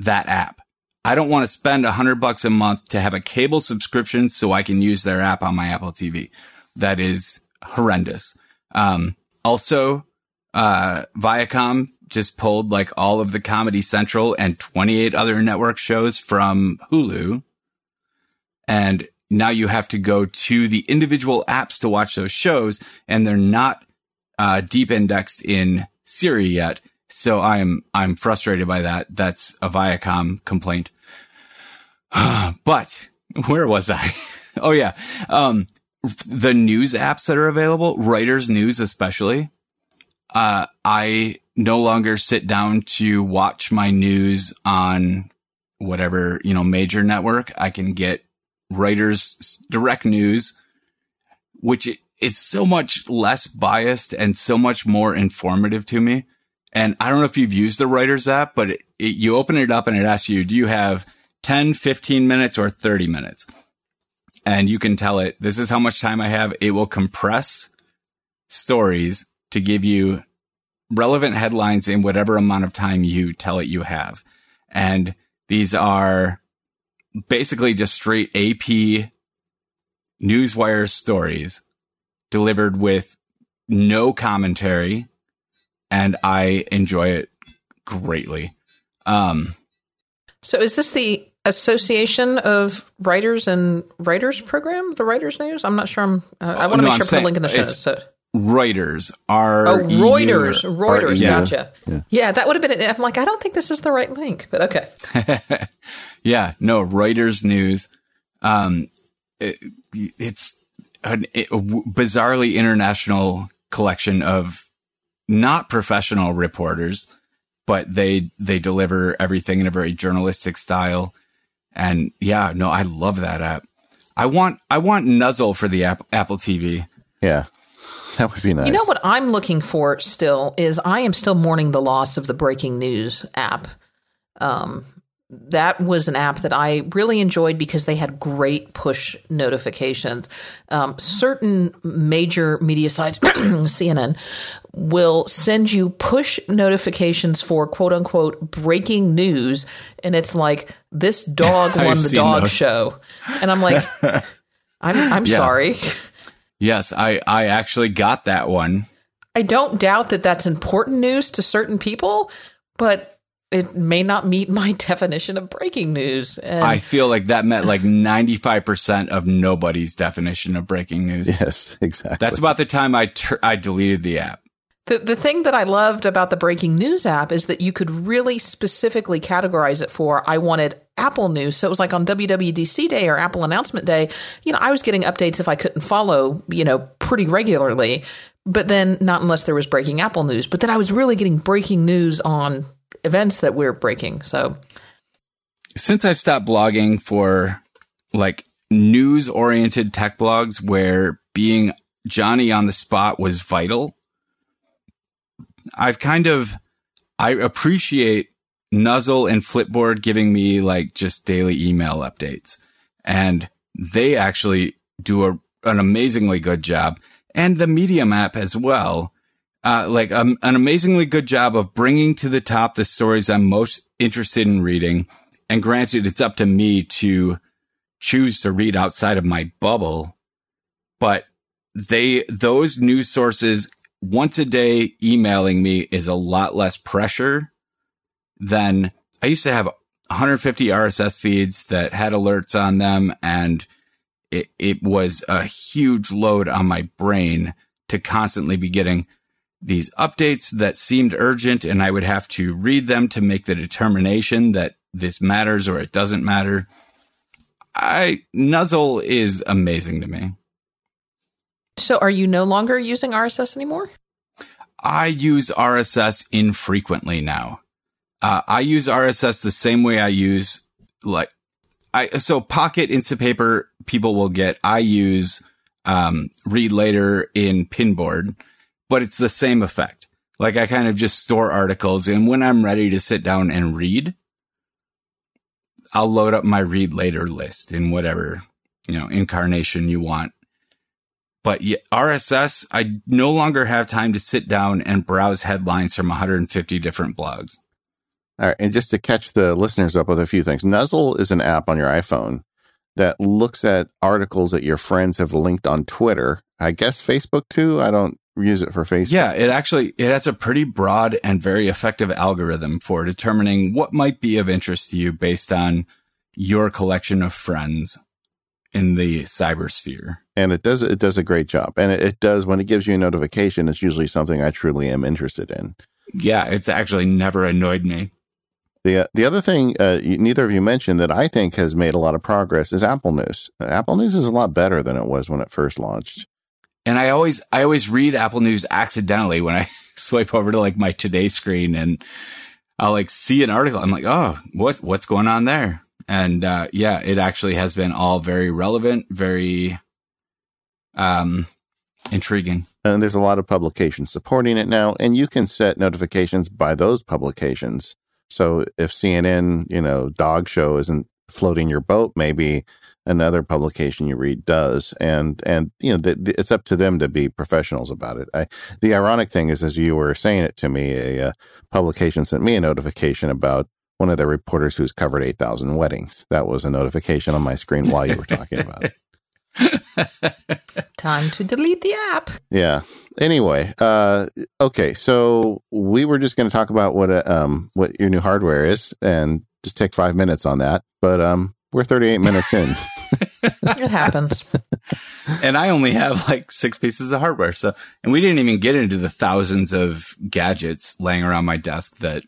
that app. I don't want to spend a hundred bucks a month to have a cable subscription so I can use their app on my Apple TV. That is horrendous. Um, also, uh, Viacom just pulled like all of the Comedy Central and 28 other network shows from Hulu. And now you have to go to the individual apps to watch those shows and they're not, uh, deep indexed in Siri yet. So I'm, I'm frustrated by that. That's a Viacom complaint. *sighs* but where was I? *laughs* oh yeah. Um, the news apps that are available, Reuters News especially. Uh, I no longer sit down to watch my news on whatever, you know, major network. I can get Reuters direct news, which it, it's so much less biased and so much more informative to me. And I don't know if you've used the Reuters app, but it, it, you open it up and it asks you, do you have 10, 15 minutes or 30 minutes? And you can tell it, this is how much time I have. It will compress stories to give you relevant headlines in whatever amount of time you tell it you have. And these are basically just straight AP newswire stories delivered with no commentary, and I enjoy it greatly. Um, so is this the Association of Writers and Writers program, the Writers News? I'm not sure. I'm. Uh, I want to no, make I'm sure I put a link in the show. So. Reuters are Oh, Reuters, Reuters, yeah. gotcha. Yeah. that would have been. it. I'm like, I don't think this is the right link, but okay. *laughs* yeah, no, Reuters news. Um, it, it's an, a bizarrely international collection of not professional reporters, but they they deliver everything in a very journalistic style. And yeah, no, I love that app. I want I want Nuzzle for the app, Apple TV. Yeah. *laughs* That would be nice. You know what I'm looking for still is I am still mourning the loss of the breaking news app. Um, that was an app that I really enjoyed because they had great push notifications. Um, certain major media sites, *clears throat* CNN, will send you push notifications for quote unquote breaking news. And it's like, this dog *laughs* won the dog those. show. And I'm like, *laughs* I'm, I'm Yeah. sorry. Yes, I I actually got that one. I don't doubt that that's important news to certain people, but it may not meet my *laughs* definition of breaking news. And I feel like that met like 95% of nobody's definition of breaking news. Yes, exactly. That's about the time I tur- I deleted the app. the, the thing that I loved about the breaking news app is that you could really specifically categorize it for I wanted Apple news. So it was like on WWDC day or Apple announcement day, you know, I was getting updates if I couldn't follow, you know, pretty regularly. But then not unless there was breaking Apple news. But then I was really getting breaking news on events that we're breaking. So Since I've stopped blogging for like news oriented tech blogs where being Johnny on the spot was vital, I've kind of I appreciate Nuzzle and Flipboard giving me like just daily email updates. And they actually do a, an amazingly good job. And the Medium app as well. Uh, like um, an amazingly good job of bringing to the top the stories I'm most interested in reading. And granted, it's up to me to choose to read outside of my bubble, but they, those news sources once a day emailing me is a lot less pressure than I used to have 150 RSS feeds that had alerts on them and it, it was a huge load on my brain to constantly be getting these updates that seemed urgent and I would have to read them to make the determination that this matters or it doesn't matter. I Nuzzle is amazing to me. So are you no longer using RSS anymore? I use RSS infrequently now. Uh, I use RSS the same way I use like I so Pocket Instapaper people will get. I use um, Read Later in Pinboard, but it's the same effect. Like I kind of just store articles, and when I'm ready to sit down and read, I'll load up my Read Later list in whatever you know incarnation you want. But RSS, I no longer have time to sit down and browse headlines from 150 different blogs. All right, and just to catch the listeners up with a few things, Nuzzle is an app on your iPhone that looks at articles that your friends have linked on Twitter. I guess Facebook too. I don't use it for Facebook. Yeah, it actually it has a pretty broad and very effective algorithm for determining what might be of interest to you based on your collection of friends in the cybersphere. and it does it does a great job. And it, it does when it gives you a notification. It's usually something I truly am interested in. Yeah, it's actually never annoyed me. The the other thing uh, you, neither of you mentioned that I think has made a lot of progress is Apple News. Apple News is a lot better than it was when it first launched. And I always I always read Apple News accidentally when I *laughs* swipe over to like my today screen and I'll like see an article. I'm like, oh, what what's going on there? And uh, yeah, it actually has been all very relevant, very um intriguing. And there's a lot of publications supporting it now, and you can set notifications by those publications. So if CNN, you know, dog show isn't floating your boat, maybe another publication you read does, and and you know, the, the, it's up to them to be professionals about it. I, the ironic thing is, as you were saying it to me, a uh, publication sent me a notification about one of their reporters who's covered eight thousand weddings. That was a notification on my screen while you were talking about it. *laughs* Time to delete the app. Yeah. Anyway, uh, okay, so we were just going to talk about what uh, um what your new hardware is, and just take five minutes on that. But um, we're 38 minutes in. *laughs* It happens. *laughs* and I only have like six pieces of hardware. So, and we didn't even get into the thousands of gadgets laying around my desk that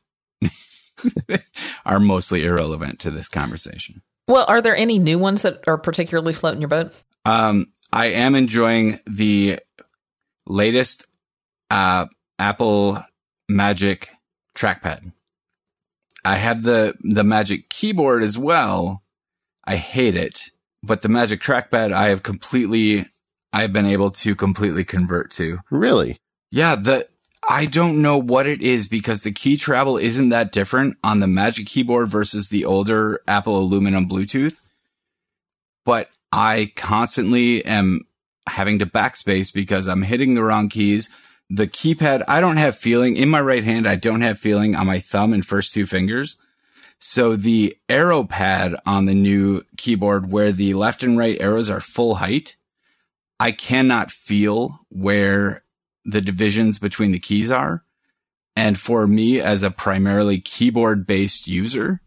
are mostly irrelevant to this conversation. Well, are there any new ones that are particularly floating your boat? Um, I am enjoying the latest uh, Apple Magic trackpad. I have the the Magic keyboard as well. I hate it, but the Magic trackpad I have completely I've been able to completely convert to. really? Yeah, the I don't know what it is because the key travel isn't that different on the Magic keyboard versus the older Apple aluminum Bluetooth. But I constantly am having to backspace because I'm hitting the wrong keys. The keypad, I don't have feeling in my right hand. I don't have feeling on my thumb and first two fingers. So the arrow pad on the new keyboard where the left and right arrows are full height, I cannot feel where the divisions between the keys are. And for me as a primarily keyboard based user,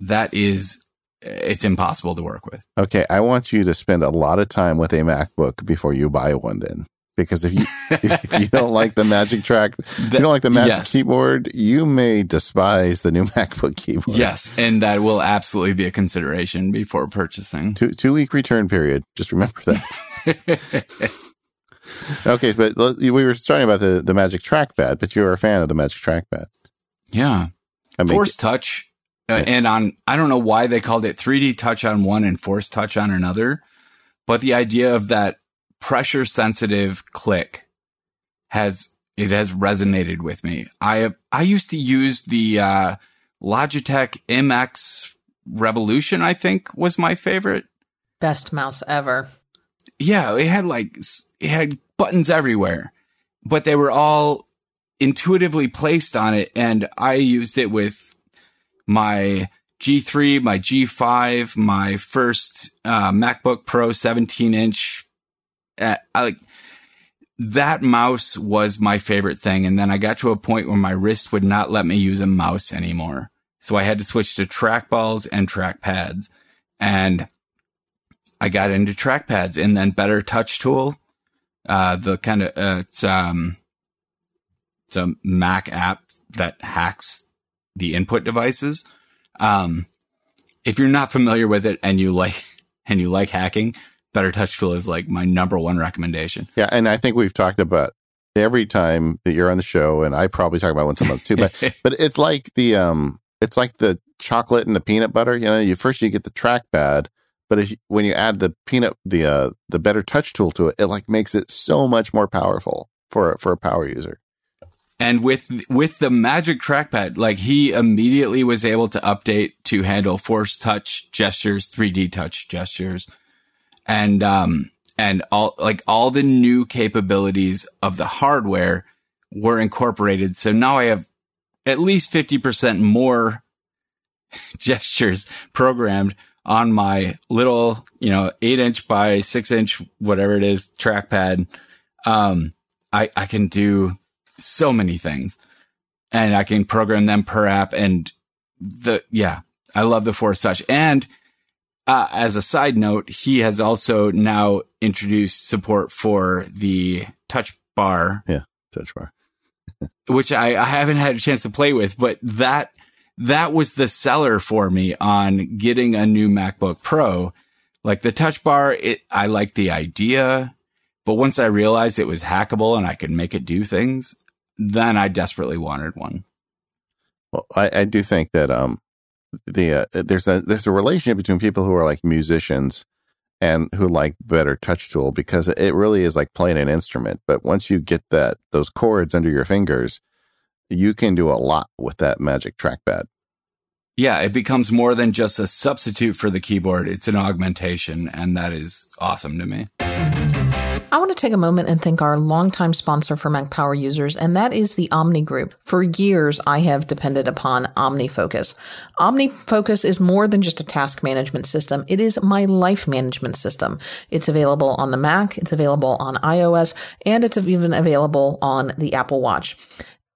that is, it's impossible to work with. Okay, I want you to spend a lot of time with a MacBook before you buy one. Then, because if you *laughs* if you don't like the Magic Track, if you don't like the Magic yes. keyboard, you may despise the new *laughs* MacBook keyboard. Yes. And that will absolutely be a consideration before purchasing. two two week return period. Just remember that. *laughs* okay, but we were starting about the the Magic Trackpad, but you're a fan of the Magic Trackpad. yeah. I mean, Force touch. Uh, Yeah. And on, I don't know why they called it 3D touch on one and force touch on another, but the idea of that pressure sensitive click has, it has resonated with me. I have, I used to use the, uh, Logitech MX Revolution, I think was my favorite. Best mouse ever. yeah, it had like it had buttons everywhere, but they were all intuitively placed on it, and I used it with my G3, my G5, my first uh, MacBook Pro 17 inch. I like that mouse was my favorite thing, and then I got to a point where my wrist would not let me use a mouse anymore, so I had to switch to trackballs and trackpads, and I got into trackpads and then Better Touch Tool. Uh, the kind of, uh, it's, um, it's a Mac app that hacks the input devices. Um, if you're not familiar with it and you like, *laughs* and you like hacking, Better Touch Tool is like my number one recommendation. yeah, and I think we've talked about every time that you're on the show, and I probably talk about once a month too, but *laughs* but it's like the um, it's like the chocolate and the peanut butter. You know, you first you get the trackpad, but if you, when you add the peanut the uh the better touch tool to it, it like makes it so much more powerful for for a power user. And with with the Magic Trackpad, like he immediately was able to update to handle force touch gestures, 3D touch gestures, and um and all like all the new capabilities of the hardware were incorporated. So now I have at least 50% more *laughs* gestures programmed on my little, you know, eight inch by six inch, whatever it is, trackpad. Um, I, I can do so many things and I can program them per app. And the, yeah, I love the Force Touch. And, uh, as a side note, he has also now introduced support for the touch bar Yeah, Touch bar. *laughs* which I, I haven't had a chance to play with, but that that was the seller for me on getting a new MacBook Pro. Like the touch bar, it I liked the idea, but once I realized it was hackable and I could make it do things, then I desperately wanted one. Well, I, I do think that um the uh, there's a there's a relationship between people who are like musicians and who like better touch tool because it really is like playing an instrument. But once you get that those chords under your fingers, you can do a lot with that magic trackpad. Yeah, it becomes more than just a substitute for the keyboard. It's an augmentation, and that is awesome to me. I want to take a moment and thank our longtime sponsor for Mac Power users, and that is the Omni Group. For years, I have depended upon OmniFocus. OmniFocus is more than just a task management system. It is my life management system. It's available on the Mac, it's available on iOS, and it's even available on the Apple Watch.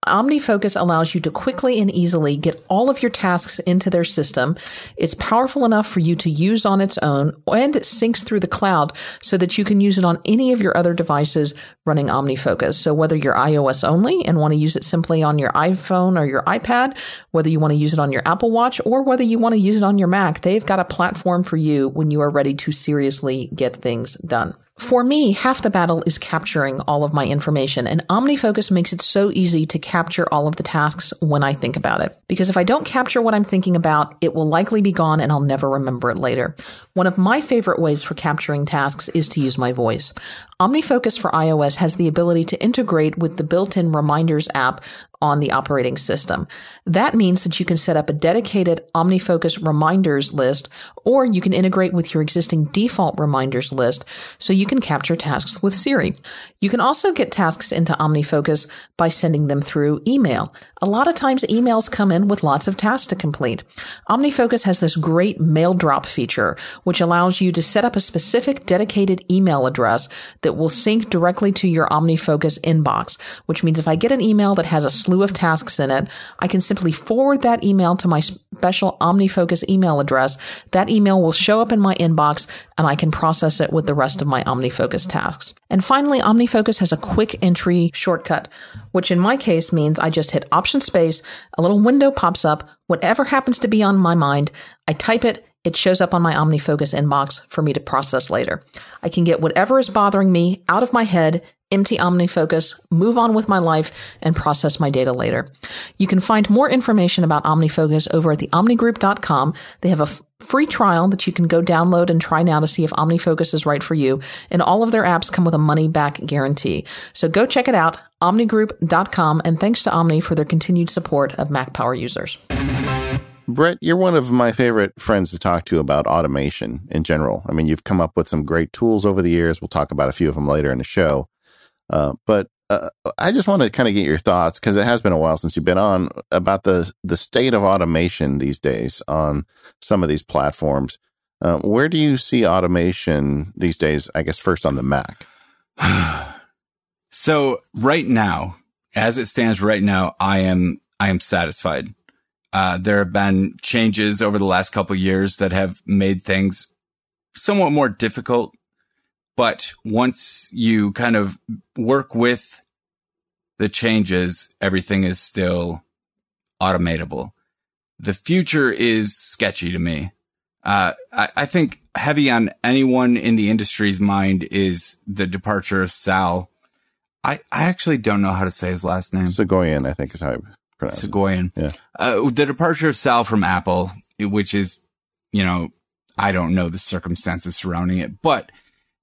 OmniFocus allows you to quickly and easily get all of your tasks into their system. It's powerful enough for you to use on its own and it syncs through the cloud so that you can use it on any of your other devices running OmniFocus. So whether you're iOS only and want to use it simply on your iPhone or your iPad, whether you want to use it on your Apple Watch or whether you want to use it on your Mac, they've got a platform for you when you are ready to seriously get things done. For me, half the battle is capturing all of my information, and OmniFocus makes it so easy to capture all of the tasks when I think about it. Because if I don't capture what I'm thinking about, it will likely be gone and I'll never remember it later. One of my favorite ways for capturing tasks is to use my voice. OmniFocus for iOS has the ability to integrate with the built-in Reminders app on the operating system. That means that you can set up a dedicated OmniFocus reminders list, or you can integrate with your existing default reminders list so you can capture tasks with Siri. You can also get tasks into OmniFocus by sending them through email. A lot of times emails come in with lots of tasks to complete. OmniFocus has this great mail drop feature, which allows you to set up a specific dedicated email address that will sync directly to your OmniFocus inbox, which means if I get an email that has a slew of tasks in it, I can simply forward that email to my special OmniFocus email address. That email will show up in my inbox and I can process it with the rest of my OmniFocus tasks. And finally, OmniFocus has a quick entry shortcut, which in my case means I just hit option space, a little window pops up, whatever happens to be on my mind, I type it, it shows up on my OmniFocus inbox for me to process later. I can get whatever is bothering me out of my head, empty OmniFocus, move on with my life, and process my data later. You can find more information about OmniFocus over at theomnigroup.com. They have a free trial that you can go download and try now to see if OmniFocus is right for you. And all of their apps come with a money back guarantee. So go check it out, omnigroup.com. And thanks to Omni for their continued support of Mac Power users. Brett, you're one of my favorite friends to talk to about automation in general. I mean, you've come up with some great tools over the years. We'll talk about a few of them later in the show. Uh, but uh, I just want to kind of get your thoughts because it has been a while since you've been on about the the state of automation these days on some of these platforms. Uh, where do you see automation these days? I guess first on the Mac. so right now, as it stands right now, I am I am satisfied. Uh, there have been changes over the last couple years that have made things somewhat more difficult. But once you kind of work with the changes, everything is still automatable. The future is sketchy to me. Uh, I, I, think heavy on anyone in the industry's mind is the departure of Sal. I, I actually don't know how to say his last name. Soghoian, I think is how Soghoian. Yeah. Uh, the departure of Sal from Apple, which is, you know, I don't know the circumstances surrounding it, but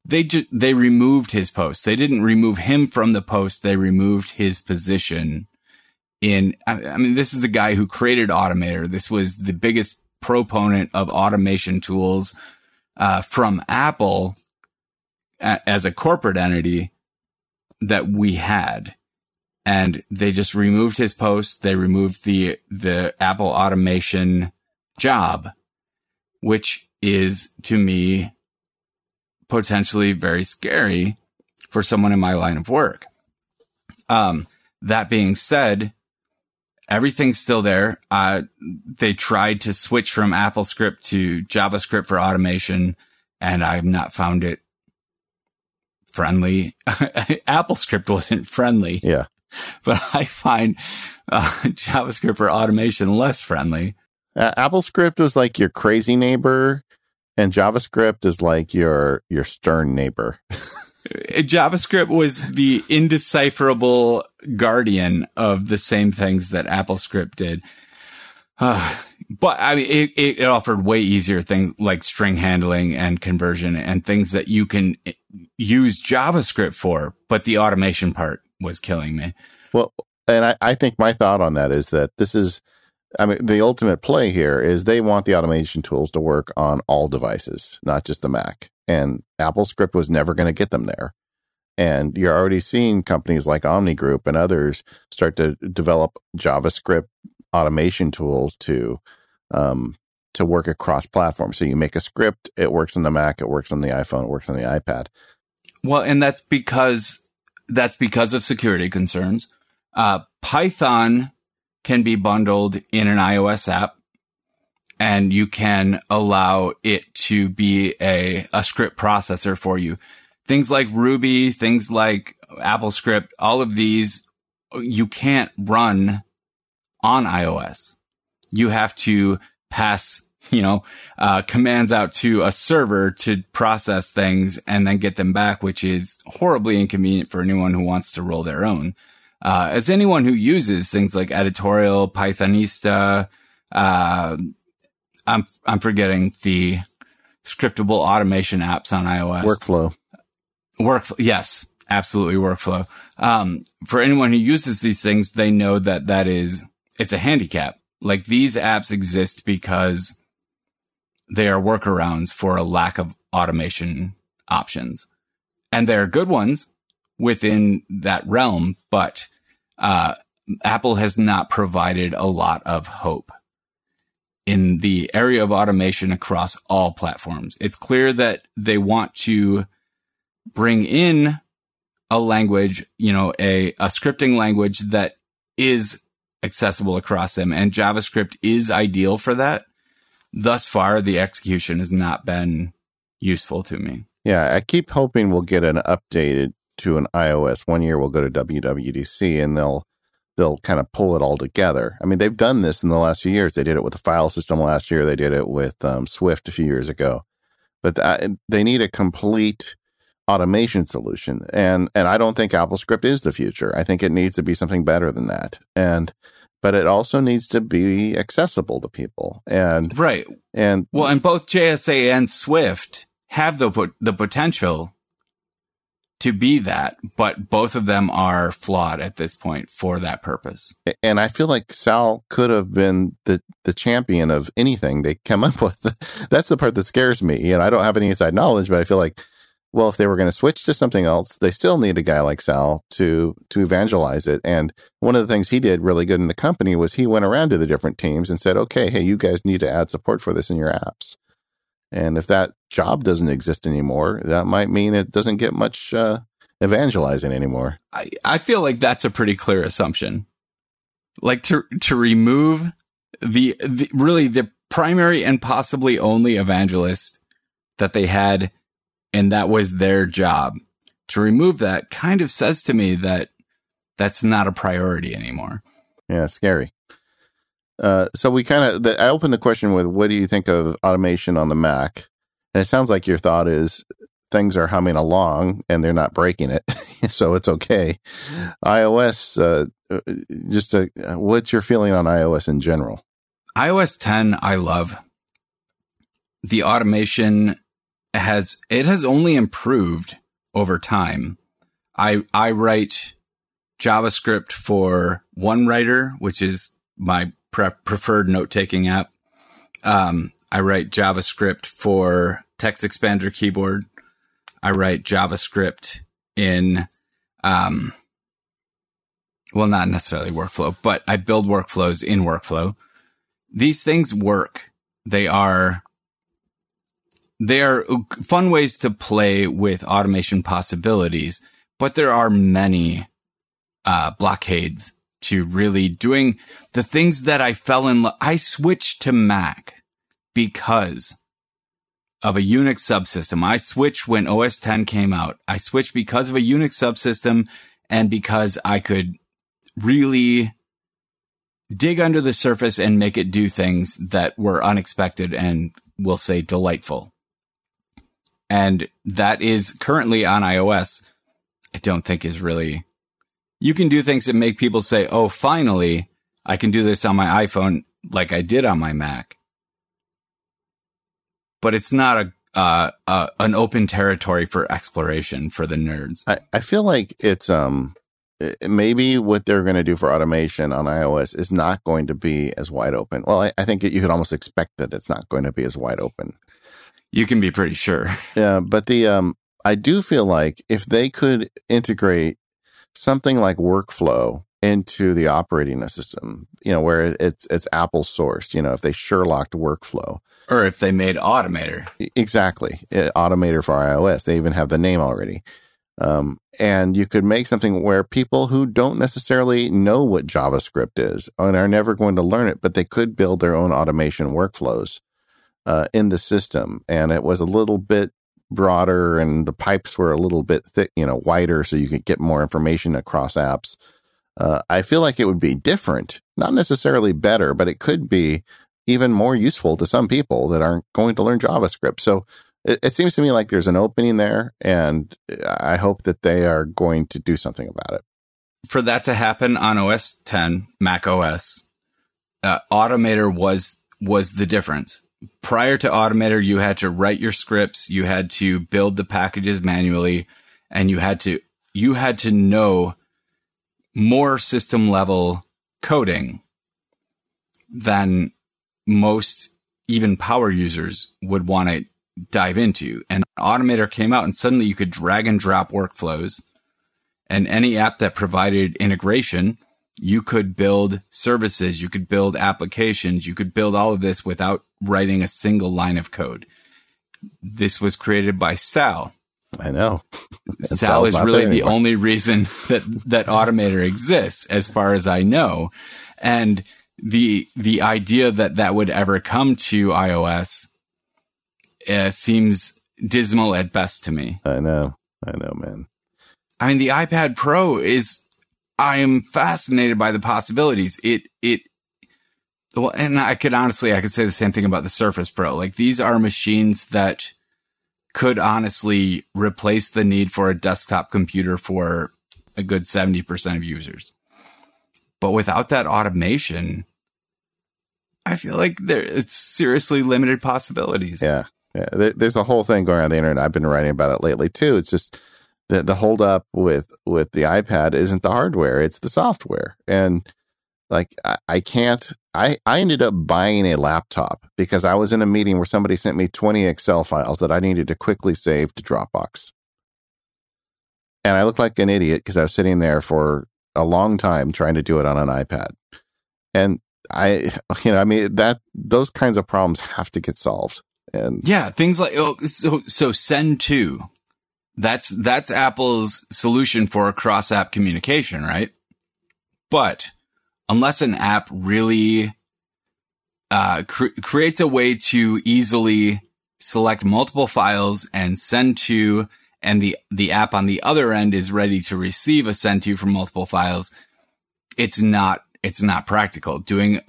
they just, they removed his post. They didn't remove him from the post. They removed his position in, I, I mean, this is the guy who created Automator. This was the biggest proponent of automation tools, uh, from Apple a, as a corporate entity that we had and they just removed his post. They removed the, the Apple automation job, which is to me potentially very scary for someone in my line of work. Um, that being said, everything's still there. Uh, they tried to switch from AppleScript to JavaScript for automation, and I've not found it friendly. *laughs* AppleScript wasn't friendly. Yeah. but I find uh, JavaScript for automation less friendly. Uh, AppleScript was like your crazy neighbor, and JavaScript is like your your stern neighbor. *laughs* JavaScript was the indecipherable guardian of the same things that AppleScript did. Uh, but I mean, it, it offered way easier things like string handling and conversion and things that you can use JavaScript for, but the automation part was killing me. Well, and I, I think my thought on that is that this is, I mean, the ultimate play here is they want the automation tools to work on all devices, not just the Mac. And AppleScript was never going to get them there. And you're already seeing companies like Omni Group and others start to develop JavaScript automation tools to um, to work across platforms. So you make a script, it works on the Mac, it works on the iPhone, it works on the iPad. Well, and that's because that's because of security concerns. Uh, Python can be bundled in an iOS app and you can allow it to be a, a script processor for you. Things like Ruby, things like AppleScript, all of these you can't run on iOS. You have to pass, you know, uh, commands out to a server to process things and then get them back, which is horribly inconvenient for anyone who wants to roll their own. Uh, as anyone who uses things like editorial, Pythonista, uh, I'm, I'm forgetting the scriptable automation apps on iOS. Workflow. Workflow. Yes, absolutely. Workflow. Um, for anyone who uses these things, they know that that is, it's a handicap. Like these apps exist because they are workarounds for a lack of automation options. And they're good ones within that realm, but uh, Apple has not provided a lot of hope in the area of automation across all platforms. It's clear that they want to bring in a language, you know, a, a scripting language that is accessible across them. And JavaScript is ideal for that. Thus far, the execution has not been useful to me. Yeah, I keep hoping we'll get an updated to an iOS. One year we'll go to WWDC and they'll they'll kind of pull it all together. I mean, they've done this in the last few years. They did it with the file system last year. They did it with um, Swift a few years ago. But that, they need a complete automation solution, and and I don't think AppleScript is the future. I think it needs to be something better than that. And but it also needs to be accessible to people. And right. And well, and both JXA and Swift have the the potential to be that, but both of them are flawed at this point for that purpose. And I feel like Sal could have been the the champion of anything they come up with. *laughs* That's the part that scares me. And I don't have any inside knowledge, but I feel like well, if they were going to switch to something else, they still need a guy like Sal to to evangelize it. And one of the things he did really good in the company was he went around to the different teams and said, "Okay, hey, you guys need to add support for this in your apps." And if that job doesn't exist anymore, that might mean it doesn't get much uh, evangelizing anymore. I, I feel like that's a pretty clear assumption. Like to to remove the, the really the primary and possibly only evangelist that they had, and that was their job. To remove that kind of says to me that that's not a priority anymore. Yeah, scary. Uh, so we kind of, I opened the question with, what do you think of automation on the Mac? And it sounds like your thought is things are humming along and they're not breaking it, *laughs* so it's okay. iOS, uh, uh just a, uh, what's your feeling on iOS in general? iOS 10, I love. The automation has it has only improved over time. I I write JavaScript for 1Writer, which is my pre- preferred note taking app. Um, I write JavaScript for Text Expander Keyboard. I write JavaScript in, um, well, not necessarily workflow, but I build workflows in workflow. These things work. They are, they are fun ways to play with automation possibilities, but there are many, uh, blockades to really doing the things that I fell in love. I switched to Mac because of a Unix subsystem. I switched when OS 10 came out. I switched because of a Unix subsystem and because I could really dig under the surface and make it do things that were unexpected and we'll say delightful. And that is currently on iOS. I don't think is really, you can do things that make people say, Oh, finally I can do this on my iPhone like I did on my Mac but it's not a uh, uh, an open territory for exploration for the nerds. I, I feel like it's um maybe what they're going to do for automation on iOS is not going to be as wide open. Well, I, I think it, you could almost expect that it's not going to be as wide open. You can be pretty sure. Yeah, but the um I do feel like if they could integrate something like workflow into the operating system, you know, where it's it's Apple sourced, you know, if they Sherlocked workflow. Or if they made Automator. Exactly. Automator for iOS. They even have the name already. Um, and you could make something where people who don't necessarily know what JavaScript is and are never going to learn it, but they could build their own automation workflows uh, in the system. And it was a little bit broader and the pipes were a little bit thick, you know, wider so you could get more information across apps. Uh, I feel like it would be different, not necessarily better, but it could be even more useful to some people that aren't going to learn JavaScript. So it, it seems to me like there's an opening there, and I hope that they are going to do something about it. For that to happen on OS 10, Mac OS, uh, Automator was was the difference. Prior to Automator, you had to write your scripts, you had to build the packages manually, and you had to you had to know more system level coding than most even power users would want to dive into. And Automator came out and suddenly you could drag and drop workflows and any app that provided integration, you could build services, you could build applications, you could build all of this without writing a single line of code. This was created by Sal. I know. *laughs* Sal is really the only reason *laughs* that that Automator exists as far as I know. And the the idea that that would ever come to iOS uh, seems dismal at best to me. I know. I know, man. I mean, the iPad Pro is, I am fascinated by the possibilities. It, it, well, and I could honestly, I could say the same thing about the Surface Pro. Like these are machines that could honestly replace the need for a desktop computer for a good 70% of users. But without that automation, I feel like there it's seriously limited possibilities. Yeah. Yeah, there's a whole thing going on the internet. I've been writing about it lately too. It's just the the hold up with with the iPad isn't the hardware; it's the software. And like I, I can't. I I ended up buying a laptop because I was in a meeting where somebody sent me 20 Excel files that I needed to quickly save to Dropbox. And I looked like an idiot because I was sitting there for a long time trying to do it on an iPad. And I, *laughs* you know, I mean, that those kinds of problems have to get solved. And yeah, things like oh, so so send to. That's that's Apple's solution for cross app communication, right? But unless an app really uh, cre- creates a way to easily select multiple files and send to, and the the app on the other end is ready to receive a send to from multiple files, it's not it's not practical. Doing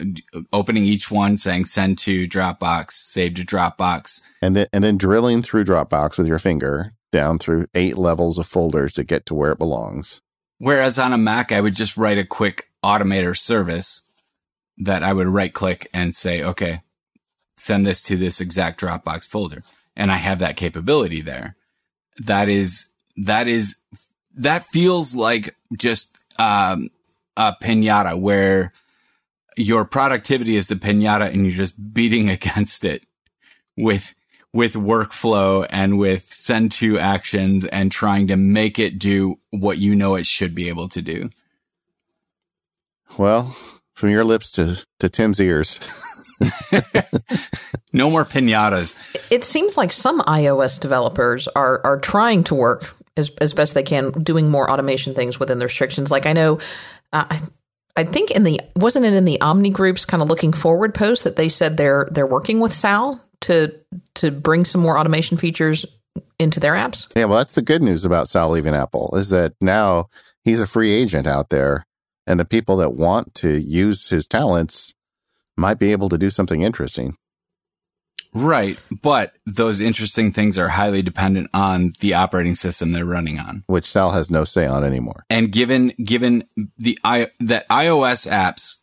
opening each one saying send to dropbox save to dropbox. And then and then drilling through dropbox with your finger down through eight levels of folders to get to where it belongs. Whereas on a mac i would just write a quick automator service that i would right click and say okay send this to this exact dropbox folder and i have that capability there that is that is that feels like just um, a pinata where your productivity is the pinata and you're just beating *laughs* against it with with workflow and with send to actions and trying to make it do what you know it should be able to do. Well, from your lips to, to Tim's ears. *laughs* no more pinatas. It seems like some iOS developers are are trying to work as as best they can, doing more automation things within the restrictions. Like I know uh, I, I think in the wasn't it in the Omni Group's kind of looking forward post that they said they're they're working with Sal to to bring some more automation features into their apps. Yeah, well, that's the good news about Sal leaving Apple is that now he's a free agent out there, and the people that want to use his talents might be able to do something interesting. Right. But those interesting things are highly dependent on the operating system they're running on. Which Sal has no say on anymore. And given, given the i, that iOS apps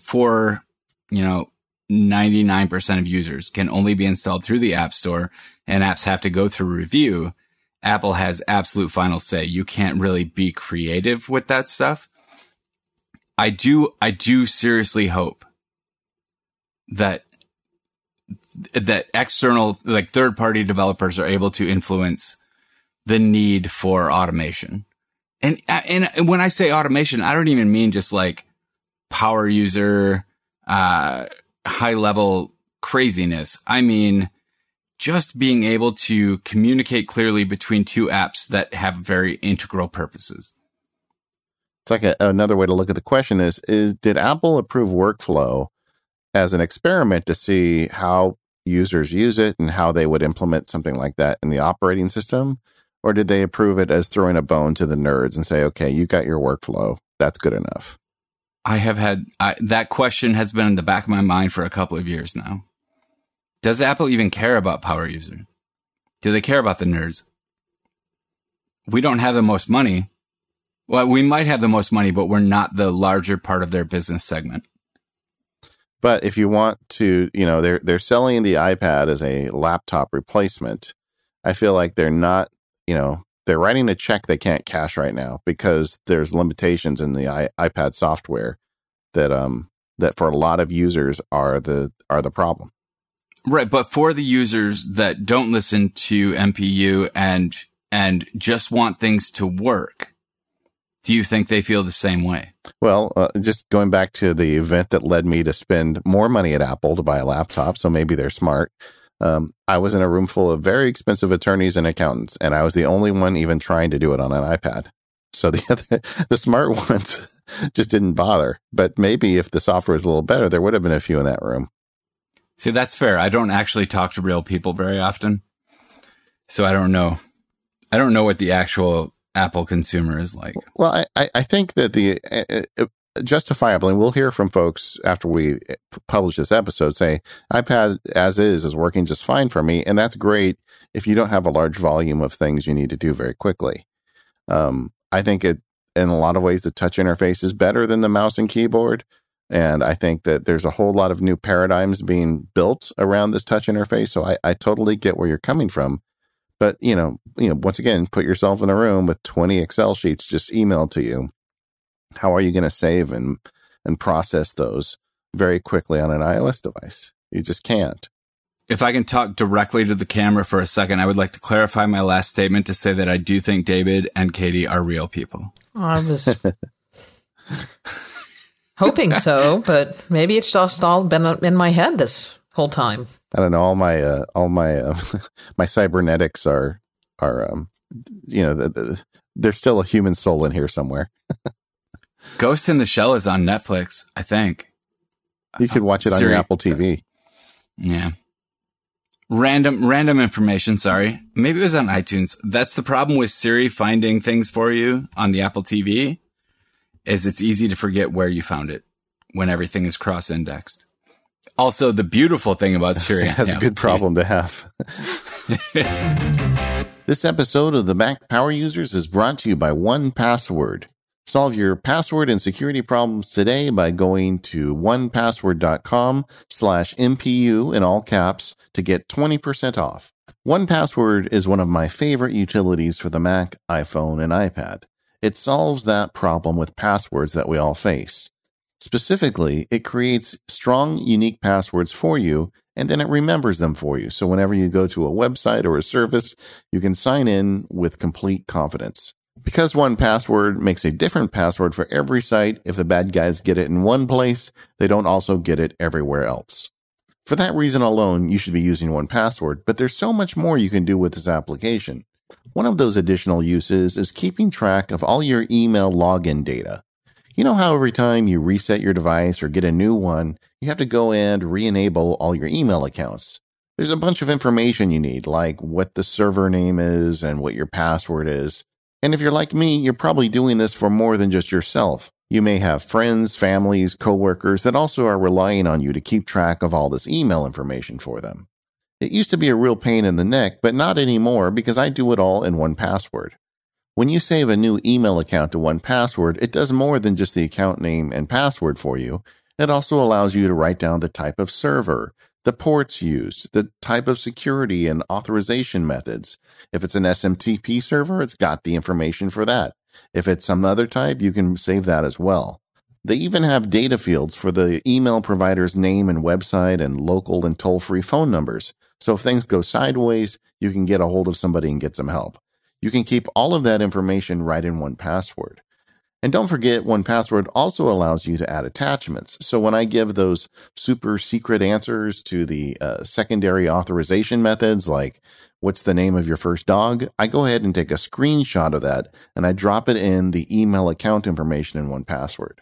for, you know, 99% of users can only be installed through the app store and apps have to go through review. Apple has absolute final say. You can't really be creative with that stuff. I do, I do seriously hope that that external, like third party developers are able to influence the need for automation. And, and when I say automation, I don't even mean just like power user, uh, high level craziness. I mean, just being able to communicate clearly between two apps that have very integral purposes. It's like a, another way to look at the question is, is did Apple approve workflow as an experiment to see how users use it and how they would implement something like that in the operating system? Or did they approve it as throwing a bone to the nerds and say, okay, you got your workflow. That's good enough? I have had I, that question has been in the back of my mind for a couple of years now. Does Apple even care about power user? Do they care about the nerds? We don't have the most money. Well, we might have the most money, but we're not the larger part of their business segment. But if you want to, you know, they're they're selling the iPad as a laptop replacement. I feel like they're not, you know, they're writing a check they can't cash right now because there's limitations in the I, iPad software that um that for a lot of users are the are the problem. Right, but for the users that don't listen to MPU and and just want things to work, do you think they feel the same way? Well, uh, just going back to the event that led me to spend more money at Apple to buy a laptop, so maybe they're smart. Um, I was in a room full of very expensive attorneys and accountants, and I was the only one even trying to do it on an iPad. So the *laughs* other, the smart *laughs* ones just didn't bother. But maybe if the software was a little better, there would have been a few in that room. See, that's fair. I don't actually talk to real people very often. So I don't know. I don't know what the actual Apple consumer is like. Well, I, I think that the uh, uh, justifiably, we'll hear from folks after we publish this episode say iPad as is is working just fine for me. And that's great if you don't have a large volume of things you need to do very quickly. Um, I think it, in a lot of ways, the touch interface is better than the mouse and keyboard. And I think that there's a whole lot of new paradigms being built around this touch interface. So I, I totally get where you're coming from. But you know, you know, once again, put yourself in a room with 20 Excel sheets just emailed to you. How are you going to save and and process those very quickly on an iOS device? You just can't. If I can talk directly to the camera for a second, I would like to clarify my last statement to say that I do think David and Katie are real people. I was *laughs* hoping so, but maybe it's just all been in my head this whole time. I don't know. All my uh, all my uh, *laughs* my cybernetics are are um, you know the, the, there's still a human soul in here somewhere. *laughs* Ghost in the Shell is on Netflix, I think. You could watch it on Siri. your Apple TV. Yeah. Random random information, sorry. Maybe it was on iTunes. That's the problem with Siri finding things for you on the Apple TV is it's easy to forget where you found it when everything is cross-indexed. Also, the beautiful thing about Siri. That's a good problem to have. *laughs* this episode of the Mac Power Users is brought to you by 1Password. Solve your password and security problems today by going to onepassword.com slash MPU in all caps to get 20% off. 1Password is one of my favorite utilities for the Mac, iPhone, and iPad. It solves that problem with passwords that we all face. Specifically, it creates strong, unique passwords for you, and then it remembers them for you. So whenever you go to a website or a service, you can sign in with complete confidence. Because 1Password makes a different password for every site, if the bad guys get it in one place, they don't also get it everywhere else. For that reason alone, you should be using 1Password, but there's so much more you can do with this application. One of those additional uses is keeping track of all your email login data. You know how every time you reset your device or get a new one, you have to go and re-enable all your email accounts. There's a bunch of information you need, like what the server name is and what your password is. And if you're like me, you're probably doing this for more than just yourself. You may have friends, families, coworkers that also are relying on you to keep track of all this email information for them. It used to be a real pain in the neck, but not anymore because I do it all in 1Password. When you save a new email account to 1Password, it does more than just the account name and password for you. It also allows you to write down the type of server, the ports used, the type of security and authorization methods. If it's an SMTP server, it's got the information for that. If it's some other type, you can save that as well. They even have data fields for the email provider's name and website and local and toll free phone numbers. So if things go sideways, you can get a hold of somebody and get some help. You can keep all of that information right in 1Password. And don't forget, 1Password also allows you to add attachments. So when I give those super secret answers to the uh, secondary authorization methods, like what's the name of your first dog, I go ahead and take a screenshot of that and I drop it in the email account information in 1Password.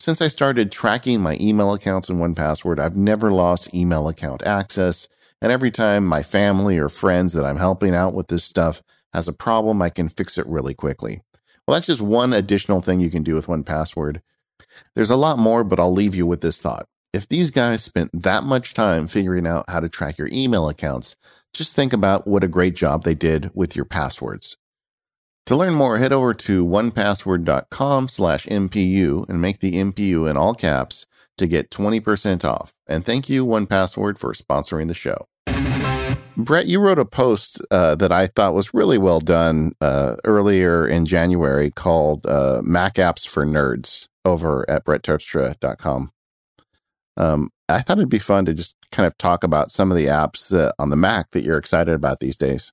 Since I started tracking my email accounts in 1Password, I've never lost email account access. And every time my family or friends that I'm helping out with this stuff has a problem, I can fix it really quickly. Well, that's just one additional thing you can do with 1Password. There's a lot more, but I'll leave you with this thought. If these guys spent that much time figuring out how to track your email accounts, just think about what a great job they did with your passwords. To learn more, head over to onepassword.com slash MPU and make the MPU in all caps to get 20% off. And thank you, 1Password, for sponsoring the show. Brett, you wrote a post uh, that I thought was really well done uh, earlier in January called uh, Mac Apps for Nerds over at brettterpstra.com. Um, I thought it'd be fun to just kind of talk about some of the apps on the Mac that you're excited about these days.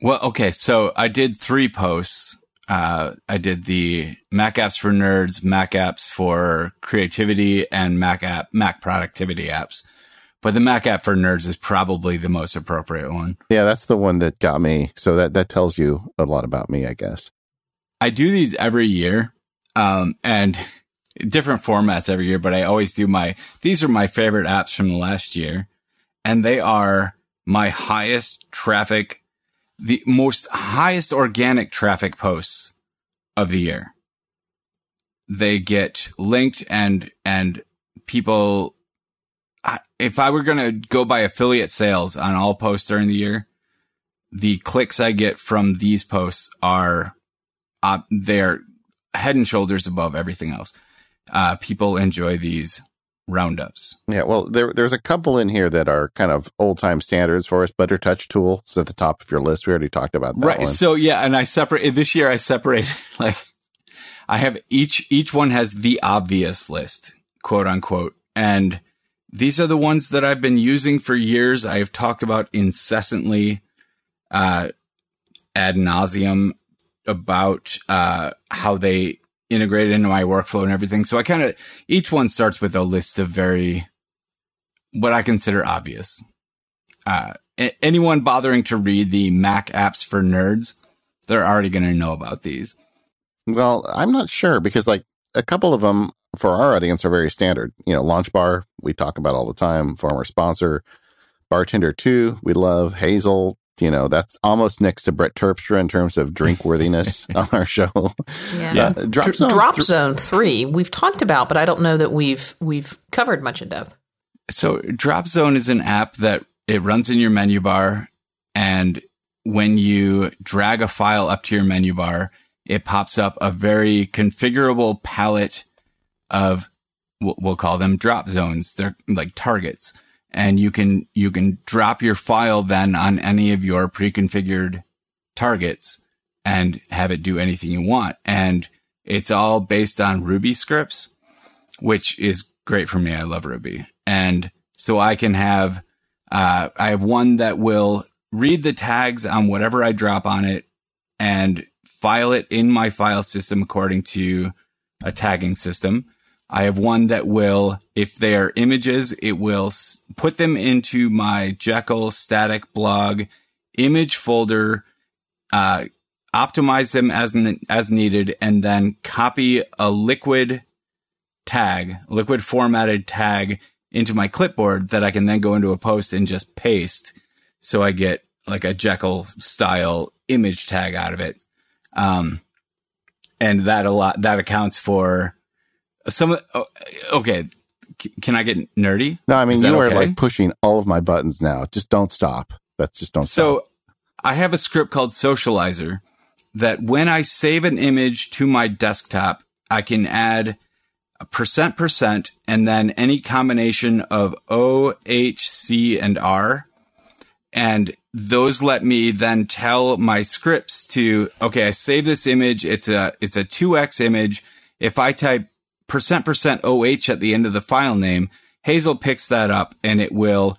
Well, okay. So I did three posts. Uh, I did the Mac apps for nerds, Mac apps for creativity, and Mac app, Mac productivity apps. But the Mac app for nerds is probably the most appropriate one. Yeah, that's the one that got me. So that, that tells you a lot about me, I guess. I do these every year. Um, and *laughs* different formats every year, but I always do my, these are my favorite apps from the last year. And they are my highest traffic, the most highest organic traffic posts of the year. They get linked and, and people if I were going to go by affiliate sales on all posts during the year, the clicks I get from these posts are, uh, they're head and shoulders above everything else. Uh, people enjoy these roundups. Yeah, well, there, there's a couple in here that are kind of old time standards for us. Better Touch Tool is at the top of your list. We already talked about that. Right. One. So yeah, and I separate this year. I separated *laughs* like I have each each one has the obvious list, quote unquote, and these are the ones that I've been using for years. I've talked about incessantly, uh, ad nauseum about, uh, how they integrate into my workflow and everything. So I kind of, each one starts with a list of very, what I consider obvious. Uh, anyone bothering to read the Mac apps for nerds, they're already going to know about these. Well, I'm not sure because like a couple of them for our audience are very standard. You know, Launch Bar, we talk about all the time, former sponsor. Bartender 2, we love Hazel. You know, that's almost next to Brett Terpstra in terms of drink worthiness *laughs* on our show. Yeah. yeah. Uh, Drop, Zone, Drop th- Zone 3, we've talked about, but I don't know that we've we've covered much in depth. So, Drop Zone is an app that it runs in your menu bar and when you drag a file up to your menu bar, it pops up a very configurable palette of we'll call them drop zones. They're like targets and you can, you can drop your file then on any of your pre-configured targets and have it do anything you want. And it's all based on Ruby scripts, which is great for me. I love Ruby. And so I can have, uh, I have one that will read the tags on whatever I drop on it and file it in my file system according to a tagging system. I have one that will, if they are images, it will put them into my Jekyll static blog image folder, uh, optimize them as, as needed, and then copy a liquid tag, liquid formatted tag into my clipboard that I can then go into a post and just paste. So I get like a Jekyll style image tag out of it. Um, and that a lot, that accounts for some oh, okay. Can I get nerdy? No, I mean you okay? are like pushing all of my buttons now. Just don't stop. That's just don't. So stop. I have a script called Socializer that when I save an image to my desktop, I can add a percent percent and then any combination of O, H, C, and R. And those let me then tell my scripts to, okay, I save this image. It's a, it's a 2x image. If I type percent percent OH at the end of the file name, Hazel picks that up and it will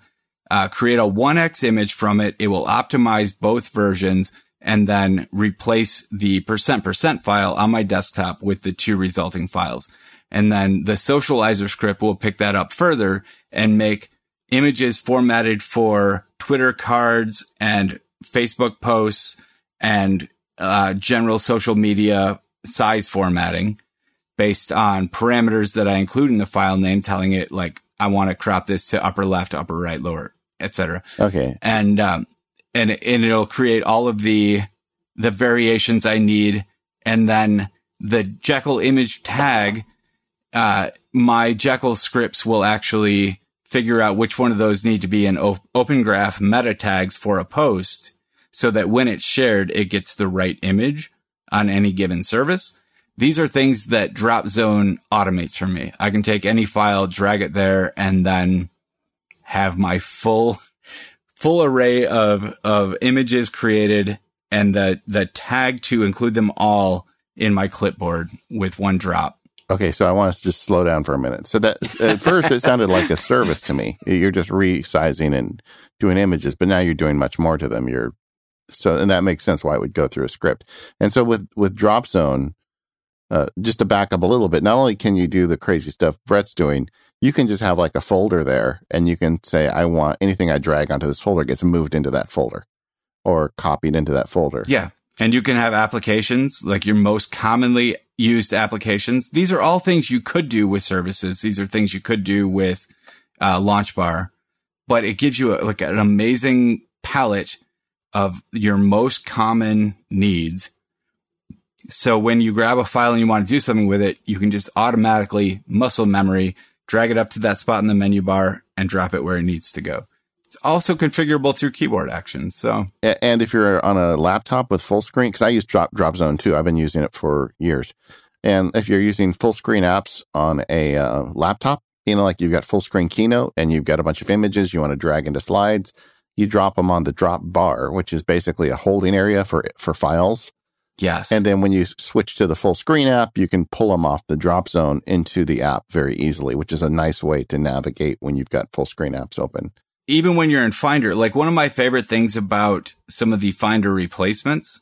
uh, create a 1x image from it. It will optimize both versions and then replace the percent percent file on my desktop with the two resulting files. And then the socializer script will pick that up further and make images formatted for Twitter cards and Facebook posts and uh, general social media size formatting based on parameters that I include in the file name, telling it like I want to crop this to upper left, upper right, lower, etc. Okay. And um, and and it'll create all of the the variations I need, and then the Jekyll image tag. Uh, my Jekyll scripts will actually figure out which one of those need to be in op- Open Graph meta tags for a post, so that when it's shared, it gets the right image on any given service. These are things that Dropzone automates for me. I can take any file, drag it there, and then have my full *laughs* full array of of images created and the the tag to include them all in my clipboard with one drop. Okay, so I want us to just slow down for a minute. So that at *laughs* first it sounded like a service to me. You're just resizing and doing images, but now you're doing much more to them. You're so, and that makes sense why it would go through a script. And so with with Dropzone, uh, just to back up a little bit, not only can you do the crazy stuff Brett's doing, you can just have like a folder there, and you can say, I want anything I drag onto this folder gets moved into that folder or copied into that folder. Yeah. And you can have applications like your most commonly used applications. These are all things you could do with services. These are things you could do with uh, Launchbar, but it gives you a, like an amazing palette of your most common needs. So when you grab a file and you want to do something with it, you can just automatically muscle memory, drag it up to that spot in the menu bar and drop it where it needs to go. It's also configurable through keyboard actions. So, and if you're on a laptop with full screen, because I use Drop Drop Zone too, I've been using it for years. And if you're using full screen apps on a uh, laptop, you know, like you've got full screen Keynote and you've got a bunch of images you want to drag into slides, you drop them on the drop bar, which is basically a holding area for for files. Yes. And then when you switch to the full screen app, you can pull them off the drop zone into the app very easily, which is a nice way to navigate when you've got full screen apps open. Even when you're in Finder, like one of my favorite things about some of the Finder replacements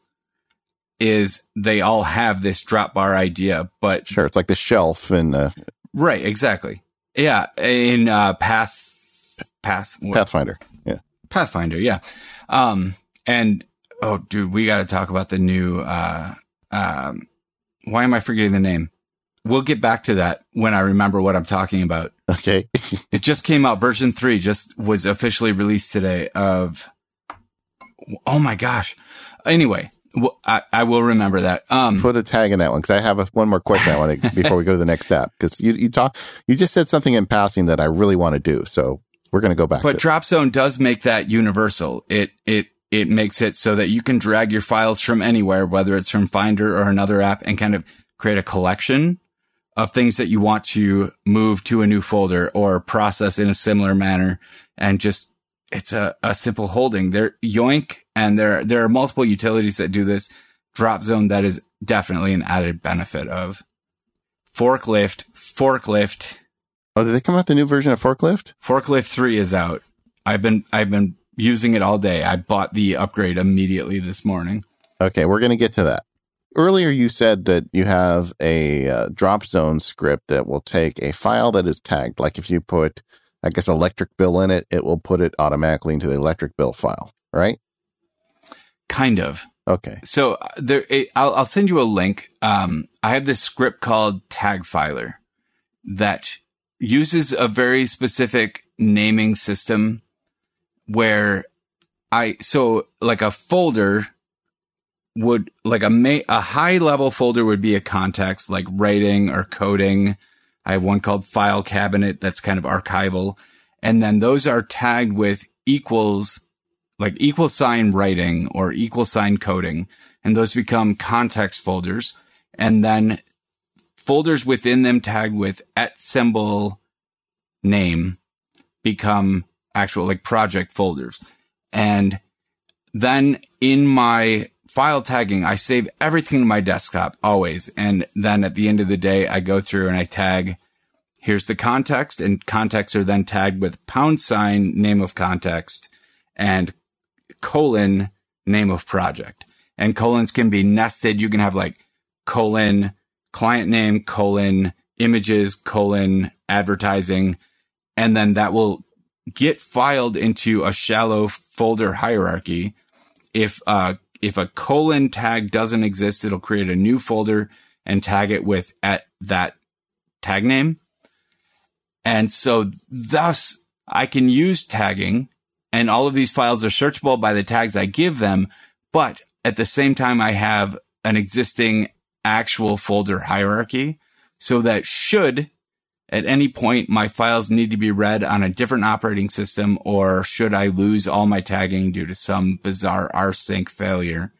is they all have this drop bar idea, but sure, it's like the shelf and uh, right, exactly, yeah, in uh, Path Path Pathfinder, yeah, Pathfinder, yeah, um, and oh, dude, we got to talk about the new. Uh, um, why am I forgetting the name? We'll get back to that when I remember what I'm talking about. Okay. *laughs* it just came out. Version three just was officially released today of, oh my gosh. Anyway, I, I will remember that. Um, Put a tag in that one because I have a, one more question I want to *laughs* before we go to the next step because you you talk you just said something in passing that I really want to do. So we're going to go back. But Dropzone does make that universal. It it it makes it so that you can drag your files from anywhere, whether it's from Finder or another app, and kind of create a collection of things that you want to move to a new folder or process in a similar manner and just it's a, a simple holding. There Yoink and there there are multiple utilities that do this. Drop zone that is definitely an added benefit of. Forklift, forklift. Oh, did they come out the new version of Forklift? Forklift 3 is out. I've been I've been using it all day. I bought the upgrade immediately this morning. Okay, we're going to get to that earlier you said that you have a uh, Dropzone script that will take a file that is tagged. Like if you put, I guess, electric bill in it, it will put it automatically into the electric bill file, right? Kind of. Okay. So uh, there, I'll, I'll send you a link. Um, I have this script called Tagfiler that uses a very specific naming system where I, so like a folder would like a ma- a high level folder would be a context like writing or coding. I have one called file cabinet that's kind of archival. And then those are tagged with equals, like equal sign writing or equal sign coding. And those become context folders. And then folders within them tagged with at symbol name become actual like project folders. And then in my file tagging, I save everything to my desktop always. And then at the end of the day, I go through and I tag, here's the context and contexts are then tagged with pound sign name of context and colon name of project. and colons can be nested. You can have like colon client name, colon images, colon advertising, and then that will get filed into a shallow folder hierarchy. If, uh, if a colon tag doesn't exist, it'll create a new folder and tag it with at that tag name. And so thus I can use tagging and all of these files are searchable by the tags I give them. But at the same time, I have an existing actual folder hierarchy so that should at any point my files need to be read on a different operating system or should I lose all my tagging due to some bizarre rsync failure,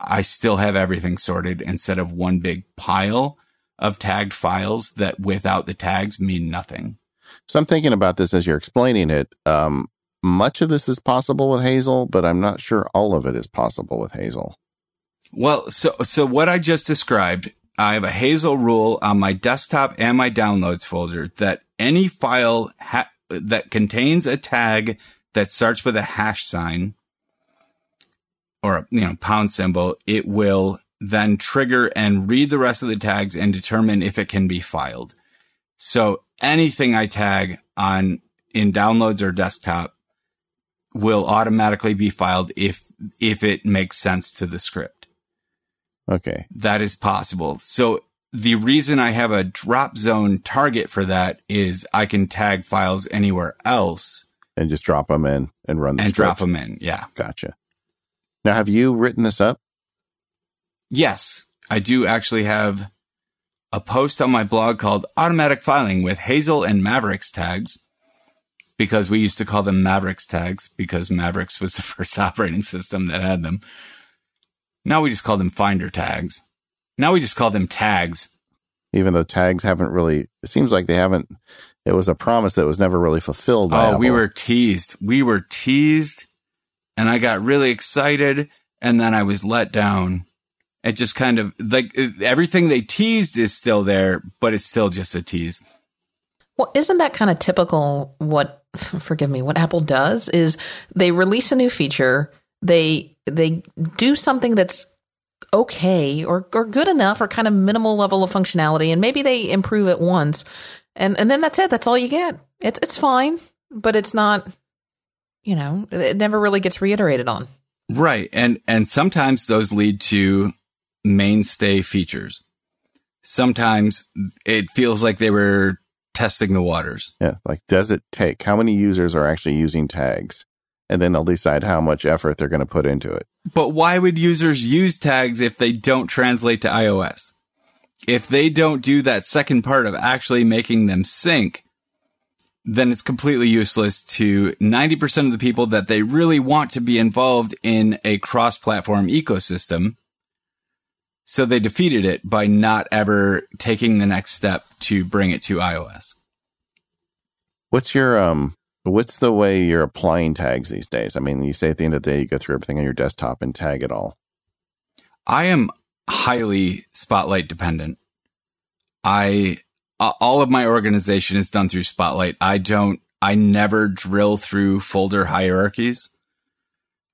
I still have everything sorted instead of one big pile of tagged files that without the tags mean nothing. So I'm thinking about this as you're explaining it. Um, much of this is possible with Hazel, but I'm not sure all of it is possible with Hazel. Well, so so what I just described, I have a Hazel rule on my desktop and my downloads folder that any file ha- that contains a tag that starts with a hash sign or a, you know pound symbol, it will then trigger and read the rest of the tags and determine if it can be filed. So anything I tag on in downloads or desktop will automatically be filed if if it makes sense to the script. Okay. That is possible. So the reason I have a drop zone target for that is I can tag files anywhere else and just drop them in and run the and script. drop them in. Yeah. Gotcha. Now, have you written this up? Yes, I do actually have a post on my blog called Automatic Filing with Hazel and Mavericks tags because we used to call them Mavericks tags because Mavericks was *laughs* the first operating system that had them. Now we just call them Finder tags. Now we just call them tags. Even though tags haven't really, it seems like they haven't. It was a promise that was never really fulfilled. By Oh, we were teased. We were teased and I got really excited and then I was let down. It just kind of like everything they teased is still there, but it's still just a tease. Well, isn't that kind of typical what *laughs* forgive me, what Apple does is they release a new feature, they they do something that's okay or or good enough or kind of minimal level of functionality and maybe they improve it once and and then that's it, that's all you get. It's it's fine, but it's not you know, it never really gets reiterated on. Right. And and sometimes those lead to mainstay features. Sometimes it feels like they were testing the waters. Yeah. Like, does it take? How many users are actually using tags? And then they'll decide how much effort they're going to put into it. But why would users use tags if they don't translate to iOS? If they don't do that second part of actually making them sync, then it's completely useless to 90% of the people that they really want to be involved in a cross platform ecosystem. So they defeated it by not ever taking the next step to bring it to iOS. What's your um? What's the way you're applying tags these days? I mean, you say at the end of the day, you go through everything on your desktop and tag it all. I am highly spotlight dependent. I all of my organization is done through Spotlight. I don't, I never drill through folder hierarchies.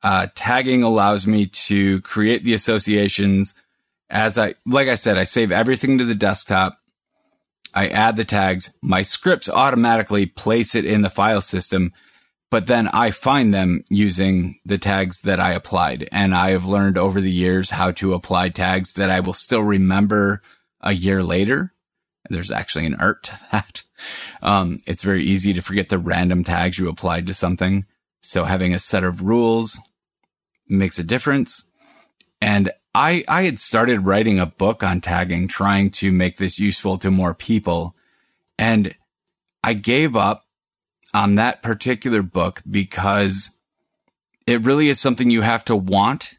Uh, tagging allows me to create the associations as I, like I said, I save everything to the desktop. I add the tags. My scripts automatically place it in the file system, but then I find them using the tags that I applied. And I have learned over the years how to apply tags that I will still remember a year later. There's actually an art to *laughs* that. Um, it's very easy to forget the random tags you applied to something. So having a set of rules makes a difference. And I, I had started writing a book on tagging, trying to make this useful to more people. And I gave up on that particular book because it really is something you have to want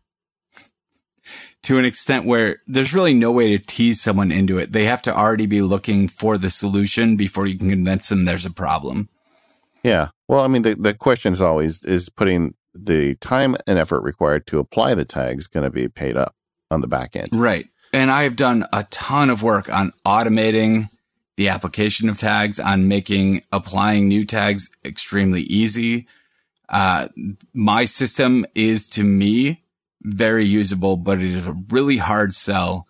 to an extent where there's really no way to tease someone into it. They have to already be looking for the solution before you can convince them there's a problem. Yeah. Well, I mean, the, the question is always is putting the time and effort required to apply the tags going to be paid up on the back end. Right. And I have done a ton of work on automating the application of tags, on making applying new tags extremely easy. Uh, my system is to me very usable, but it is a really hard sell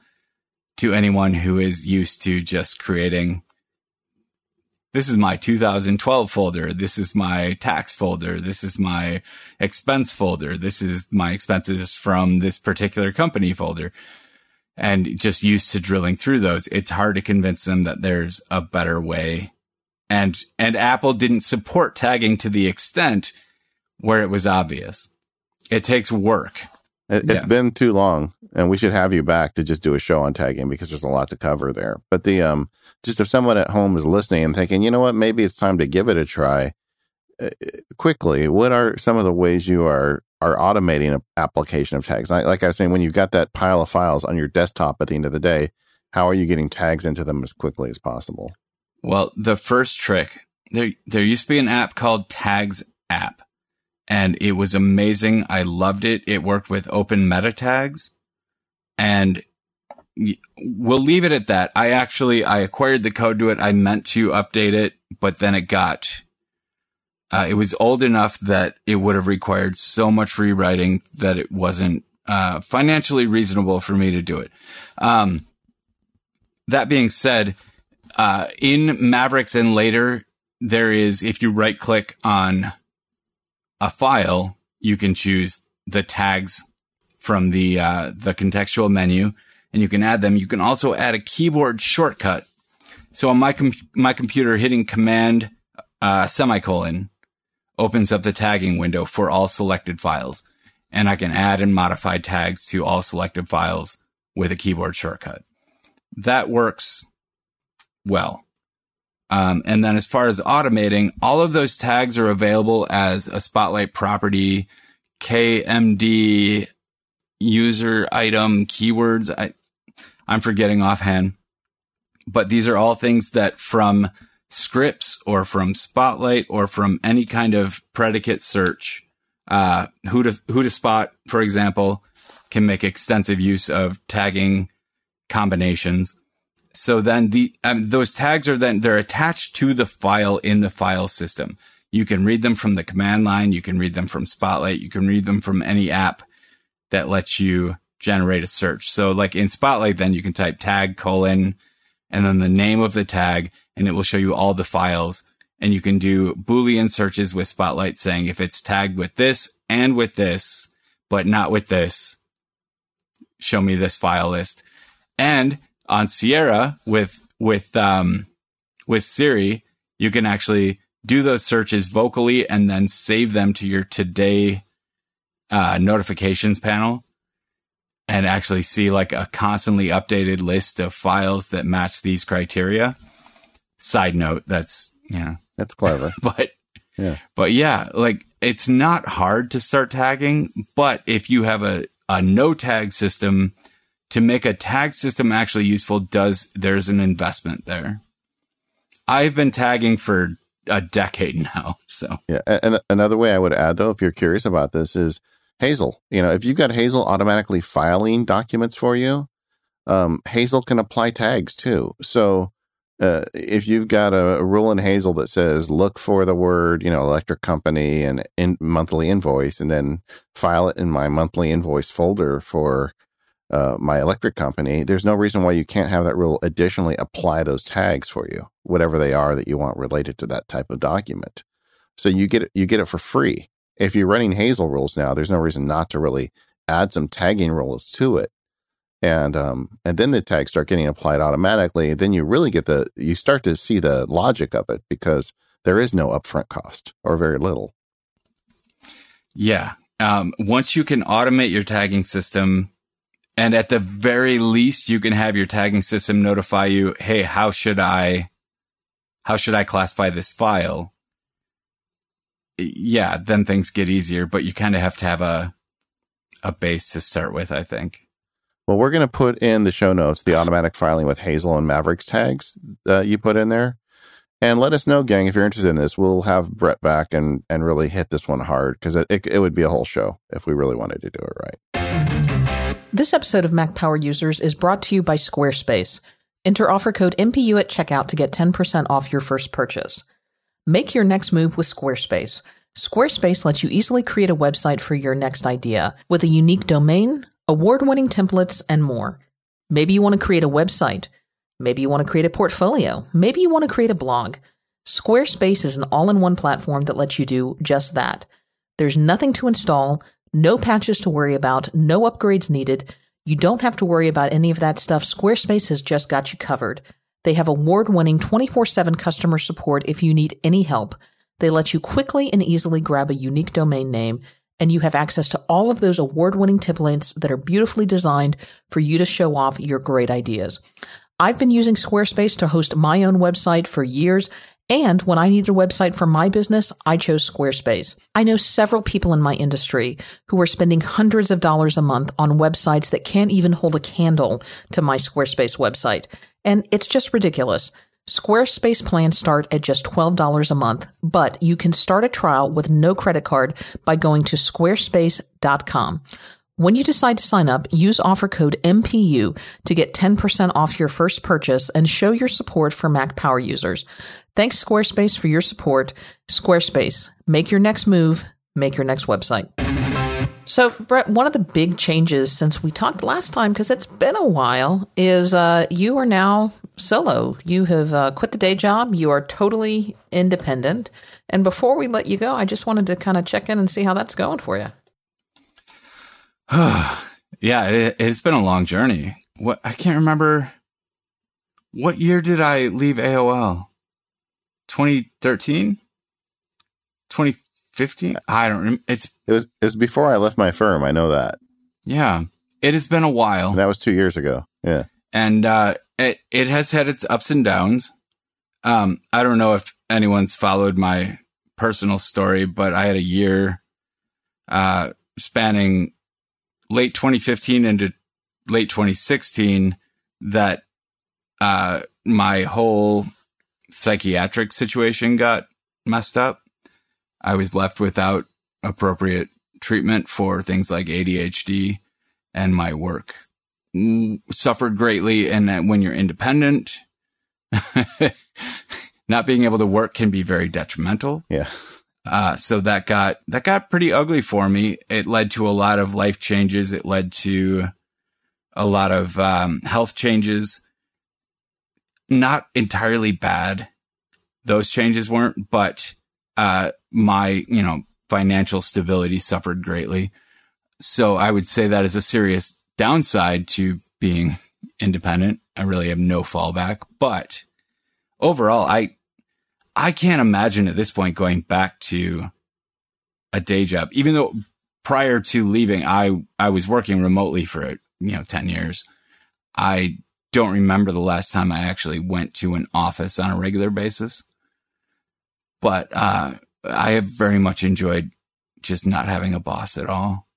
to anyone who is used to just creating. This is my 2012 folder. This is my tax folder. This is my expense folder. This is my expenses from this particular company folder. And just used to drilling through those, it's hard to convince them that there's a better way. And, and Apple didn't support tagging to the extent where it was obvious. It takes work. It, has yeah. been too long, and we should have you back to just do a show on tagging because there's a lot to cover there. But the um, just if someone at home is listening and thinking, you know what, maybe it's time to give it a try. Uh, quickly, what are some of the ways you are are automating an application of tags? Like, like I was saying, when you've got that pile of files on your desktop at the end of the day, how are you getting tags into them as quickly as possible? Well, the first trick there there used to be an app called Tags App and it was amazing. I loved it. It worked with open meta tags and we'll leave it at that. I actually, I acquired the code to it. I meant to update it, but then it got, uh, it was old enough that it would have required so much rewriting that it wasn't, uh, financially reasonable for me to do it. Um, that being said, uh, in Mavericks and later, there is, if you right click on a file, you can choose the tags from the uh, the contextual menu, and you can add them. You can also add a keyboard shortcut. So on my com- my computer, hitting Command uh, semicolon opens up the tagging window for all selected files, and I can add and modify tags to all selected files with a keyboard shortcut. That works well. Um, and then as far as automating, all of those tags are available as a Spotlight property, KMD, user item, keywords. I, I'm forgetting offhand, but these are all things that from scripts or from Spotlight or from any kind of predicate search, uh, who to, HoudahSpot, for example, can make extensive use of tagging combinations. So then the um, those tags are then they're attached to the file in the file system. You can read them from the command line. You can read them from Spotlight. You can read them from any app that lets you generate a search. So like in Spotlight, then you can type tag colon and then the name of the tag and it will show you all the files. And you can do Boolean searches with Spotlight saying if it's tagged with this and with this, but not with this, show me this file list. And on Sierra with with um with Siri, you can actually do those searches vocally and then save them to your today uh, notifications panel and actually see like a constantly updated list of files that match these criteria. Side note, that's you know that's clever. *laughs* but yeah. But yeah, like it's not hard to start tagging, but if you have a, a no tag system to make a tag system actually useful does there's an investment there. I've been tagging for a decade *laughs* now. So yeah, and another way I would add though, if you're curious about this, is Hazel. You know, if you've got Hazel automatically filing documents for you, um, Hazel can apply tags too. So uh, if you've got a, a, rule in Hazel that says look for the word, you know, electric company and in monthly invoice, and then file it in my monthly invoice folder for uh, my electric company, there's no reason why you can't have that rule additionally apply those tags for you, whatever they are that you want related to that type of document. So you get it, you get it for free. If you're running Hazel rules now, there's no reason not to really add some tagging rules to it. And um, and then the tags start getting applied automatically. Then you really get the you start to see the logic of it because there is no upfront cost or very little. Yeah. Um, once you can automate your tagging system, and at the very least, you can have your tagging system notify you, Hey, how should I, how should I classify this file? Yeah. Then things get easier, but you kind of have to have a, a base to start with, I think. Well, we're going to put in the show notes the automatic filing with Hazel and Mavericks tags that you put in there. And let us know, gang, if you're interested in this. We'll have Brett back and, and really hit this one hard because it, it, it would be a whole show if we really wanted to do it right. This episode of Mac Power Users is brought to you by Squarespace. Enter offer code MPU at checkout to get 10% off your first purchase. Make your next move with Squarespace. Squarespace lets you easily create a website for your next idea with a unique domain, award winning templates, and more. Maybe you want to create a website. Maybe you want to create a portfolio. Maybe you want to create a blog. Squarespace is an all in one platform that lets you do just that. There's nothing to install, no patches to worry about, no upgrades needed. You don't have to worry about any of that stuff. Squarespace has just got you covered. They have award winning 24 7 customer support if you need any help. They let you quickly and easily grab a unique domain name, and you have access to all of those award winning templates that are beautifully designed for you to show off your great ideas. I've been using Squarespace to host my own website for years, and when I needed a website for my business, I chose Squarespace. I know several people in my industry who are spending hundreds of dollars a month on websites that can't even hold a candle to my Squarespace website. And it's just ridiculous. Squarespace plans start at just $12 a month, but you can start a trial with no credit card by going to squarespace.com. When you decide to sign up, use offer code MPU to get 10% off your first purchase and show your support for Mac Power users. Thanks, Squarespace, for your support. Squarespace, make your next move, make your next website. So, Brett, one of the big changes since we talked last time, because it's been a while, is uh, you are now solo. You have uh, quit the day job. You are totally independent. And before we let you go, I just wanted to kind of check in and see how that's going for you. *sighs* yeah, it, has been a long journey. What I can't remember. What year did I leave AOL? 2013? 2015? I don't remember. It's it was it was before I left my firm. I know that. Yeah, it has been a while. And that was two years ago. Yeah, and uh, it it has had its ups and downs. Um, I don't know if anyone's followed my personal story, but I had a year uh, spanning late 2015 into late 2016 that uh, my whole psychiatric situation got messed up. I was left without appropriate treatment for things like ADHD and my work suffered greatly. And that when you're independent, *laughs* not being able to work can be very detrimental. Yeah. Uh, so that got that got pretty ugly for me. It led to a lot of life changes. It led to a lot of um, health changes. Not entirely bad. Those changes weren't, but uh, my you know financial stability suffered greatly. So I would say that is a serious downside to being *laughs* independent. I really have no fallback, but overall, I I can't imagine at this point going back to a day job, even though prior to leaving, I, I was working remotely for, you know, 10 years. I don't remember the last time I actually went to an office on a regular basis, but, uh, I have very much enjoyed just not having a boss at all.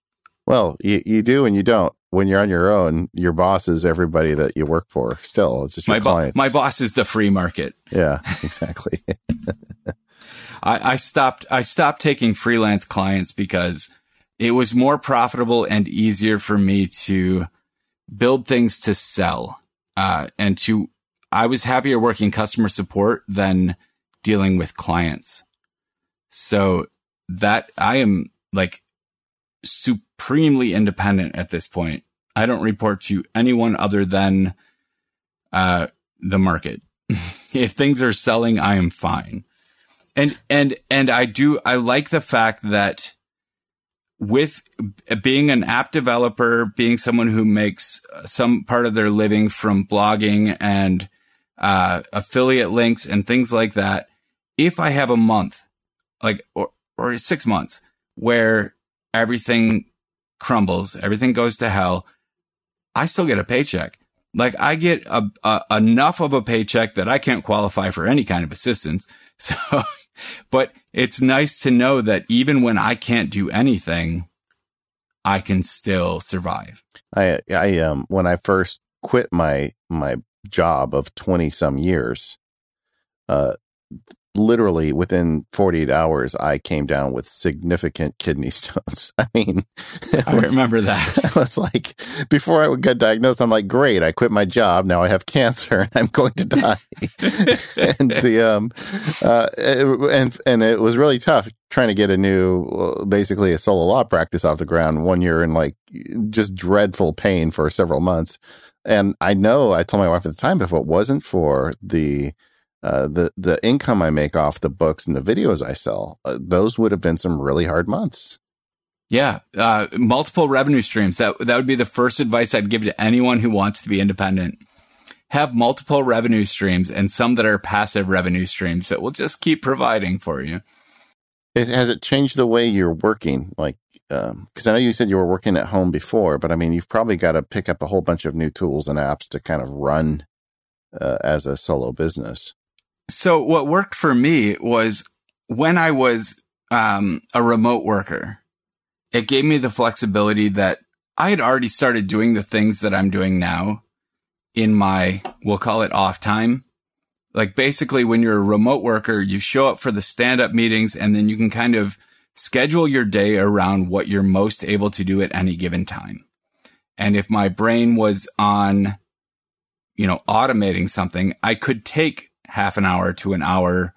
Well, you, you do and you don't. When you're on your own, your boss is everybody that you work for. Still, it's just your my clients. my boss is the free market. Yeah, *laughs* exactly. *laughs* I, I stopped. I stopped taking freelance clients because it was more profitable and easier for me to build things to sell. Uh, and to, I was happier working customer support than dealing with clients. So that I am like supremely independent at this point. I don't report to anyone other than uh, the market. *laughs* if things are selling, I am fine. And and and I do I like the fact that with being an app developer, being someone who makes some part of their living from blogging and uh, affiliate links and things like that, if I have a month, like or or six months, where everything crumbles, everything goes to hell, I still get a paycheck. Like I get a, a, enough of a paycheck that I can't qualify for any kind of assistance. *laughs* So, but it's nice to know that even when I can't do anything, I can still survive. I, I, um, when I first quit my, my job of 20 some years, uh, literally within 48 hours, I came down with significant kidney *laughs* stones. I mean, I remember that. *laughs* I was like, before I got diagnosed, I'm like, great, I quit my job. Now I have cancer and I'm going to die. *laughs* and the, um, uh, and, and it was really tough trying to get a new, basically a solo law practice off the ground one year in like just dreadful pain for several months. And I know I told my wife at the time, if it wasn't for the, uh, the the income I make off the books and the videos I sell, uh, those would have been some really hard months. Yeah, uh, multiple revenue streams. That that would be the first advice I'd give to anyone who wants to be independent. Have multiple revenue streams and some that are passive revenue streams that will just keep providing for you. It has it changed the way you're working, like because um, I know you said you were working at home before, but I mean you've probably got to pick up a whole bunch of new tools and apps to kind of run uh, as a solo business. So what worked for me was when I was um, a remote worker, it gave me the flexibility that I had already started doing the things that I'm doing now in my, we'll call it off time. Like basically when you're a remote worker, you show up for the stand up meetings and then you can kind of schedule your day around what you're most able to do at any given time. And if my brain was on, you know, automating something, I could take half an hour to an hour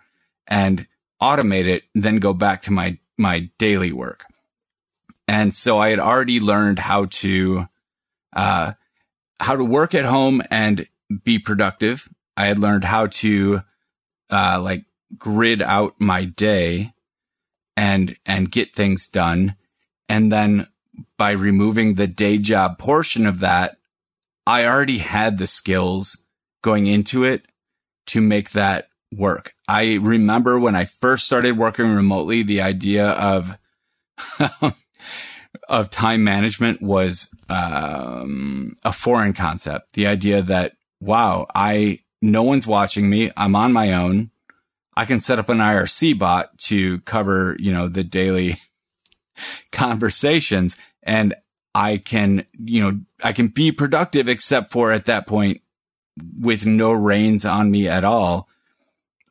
and automate it, then go back to my, my daily work. And so I had already learned how to, uh, how to work at home and be productive. I had learned how to, uh, like grid out my day and, and get things done. And then by removing the day job portion of that, I already had the skills going into it to make that work. I remember when I first started working remotely, the idea of *laughs* of time management was um, a foreign concept. The idea that wow, I no one's watching me. I'm on my own. I can set up an IRC bot to cover, you know, the daily *laughs* conversations and I can, you know, I can be productive except for at that point with no reins on me at all,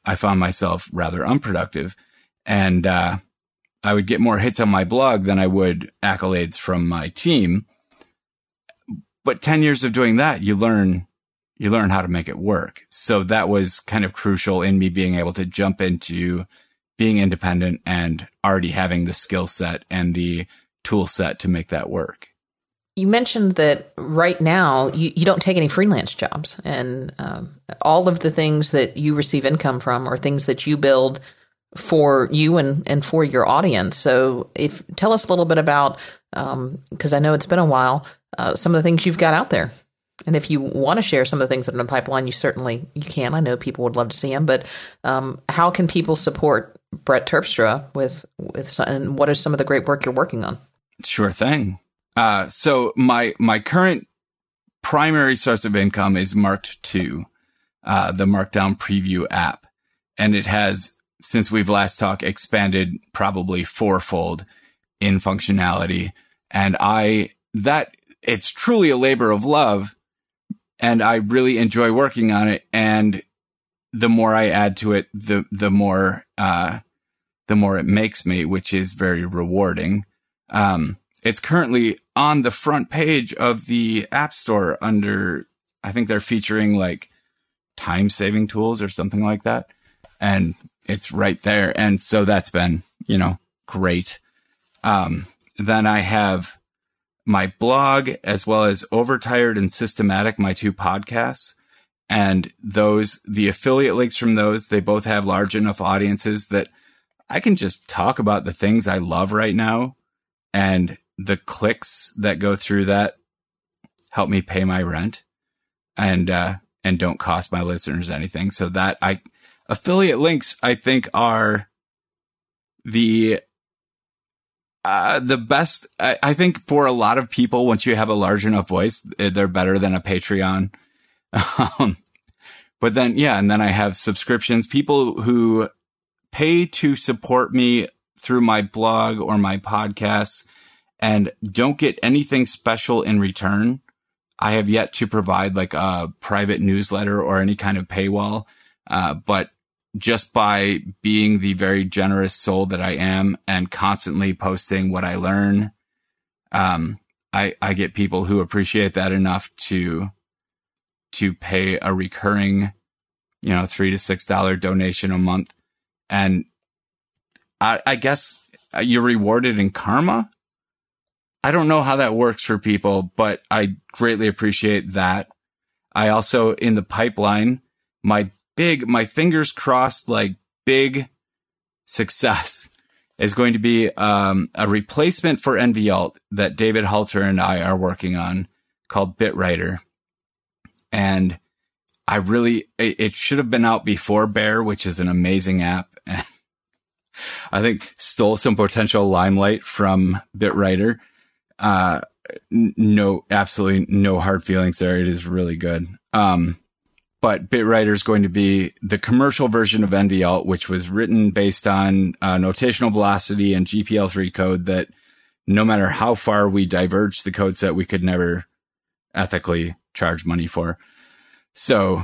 I found myself rather unproductive. And, uh, I would get more hits on my blog than I would accolades from my team. But 10 years of doing that, you learn, you learn how to make it work. So that was kind of crucial in me being able to jump into being independent and already having the skill set and the tool set to make that work. You mentioned that right now you, you don't take any freelance jobs, and um, all of the things that you receive income from are things that you build for you and, and for your audience. So, if tell us a little bit about because um, I know it's been a while, uh, some of the things you've got out there, and if you want to share some of the things that are in the pipeline, you certainly you can. I know people would love to see them, but um, how can people support Brett Terpstra with with and what is some of the great work you're working on? Sure thing. Uh, so my my current primary source of income is Marked Two, uh, the Markdown Preview app, and it has since we've last talked expanded probably fourfold in functionality, and I that it's truly a labor of love, and I really enjoy working on it. And the more I add to it, the the more uh, the more it makes me, which is very rewarding. Um, it's currently on the front page of the App Store under, I think they're featuring like time saving tools or something like that. And it's right there. And so that's been, you know, great. Um, then I have my blog as well as Overtired and Systematic, my two podcasts. And those, the affiliate links from those, they both have large enough audiences that I can just talk about the things I love right now and the clicks that go through that help me pay my rent and uh and don't cost my listeners anything so that i affiliate links i think are the uh, the best, I, I, think for a lot of people, once you have a large enough voice, they're better than a Patreon. *laughs* Um, but then, yeah, and then I have subscriptions. People who pay to support me through my blog or my podcasts and don't get anything special in return. I have yet to provide like a private newsletter or any kind of paywall. Uh, but just by being the very generous soul that I am and constantly posting what I learn, um, I, I get people who appreciate that enough to, to pay a recurring, you know, three to six dollar donation a month. And I, I guess you're rewarded in karma. I don't know how that works for people, but I greatly appreciate that. I also in the pipeline, my big, my fingers crossed, like big success *laughs* is going to be um, a replacement for NVAlt that David Halter and I are working on called BitWriter. And I really, it, it should have been out before Bear, which is an amazing app. And *laughs* I think stole some potential limelight from BitWriter. Uh, no, absolutely no hard feelings there. It is really good. Um, but BitWriter is going to be the commercial version of NVAlt, which was written based on uh, notational velocity and GPL3 code that no matter how far we diverge the code set, we could never ethically charge money for. So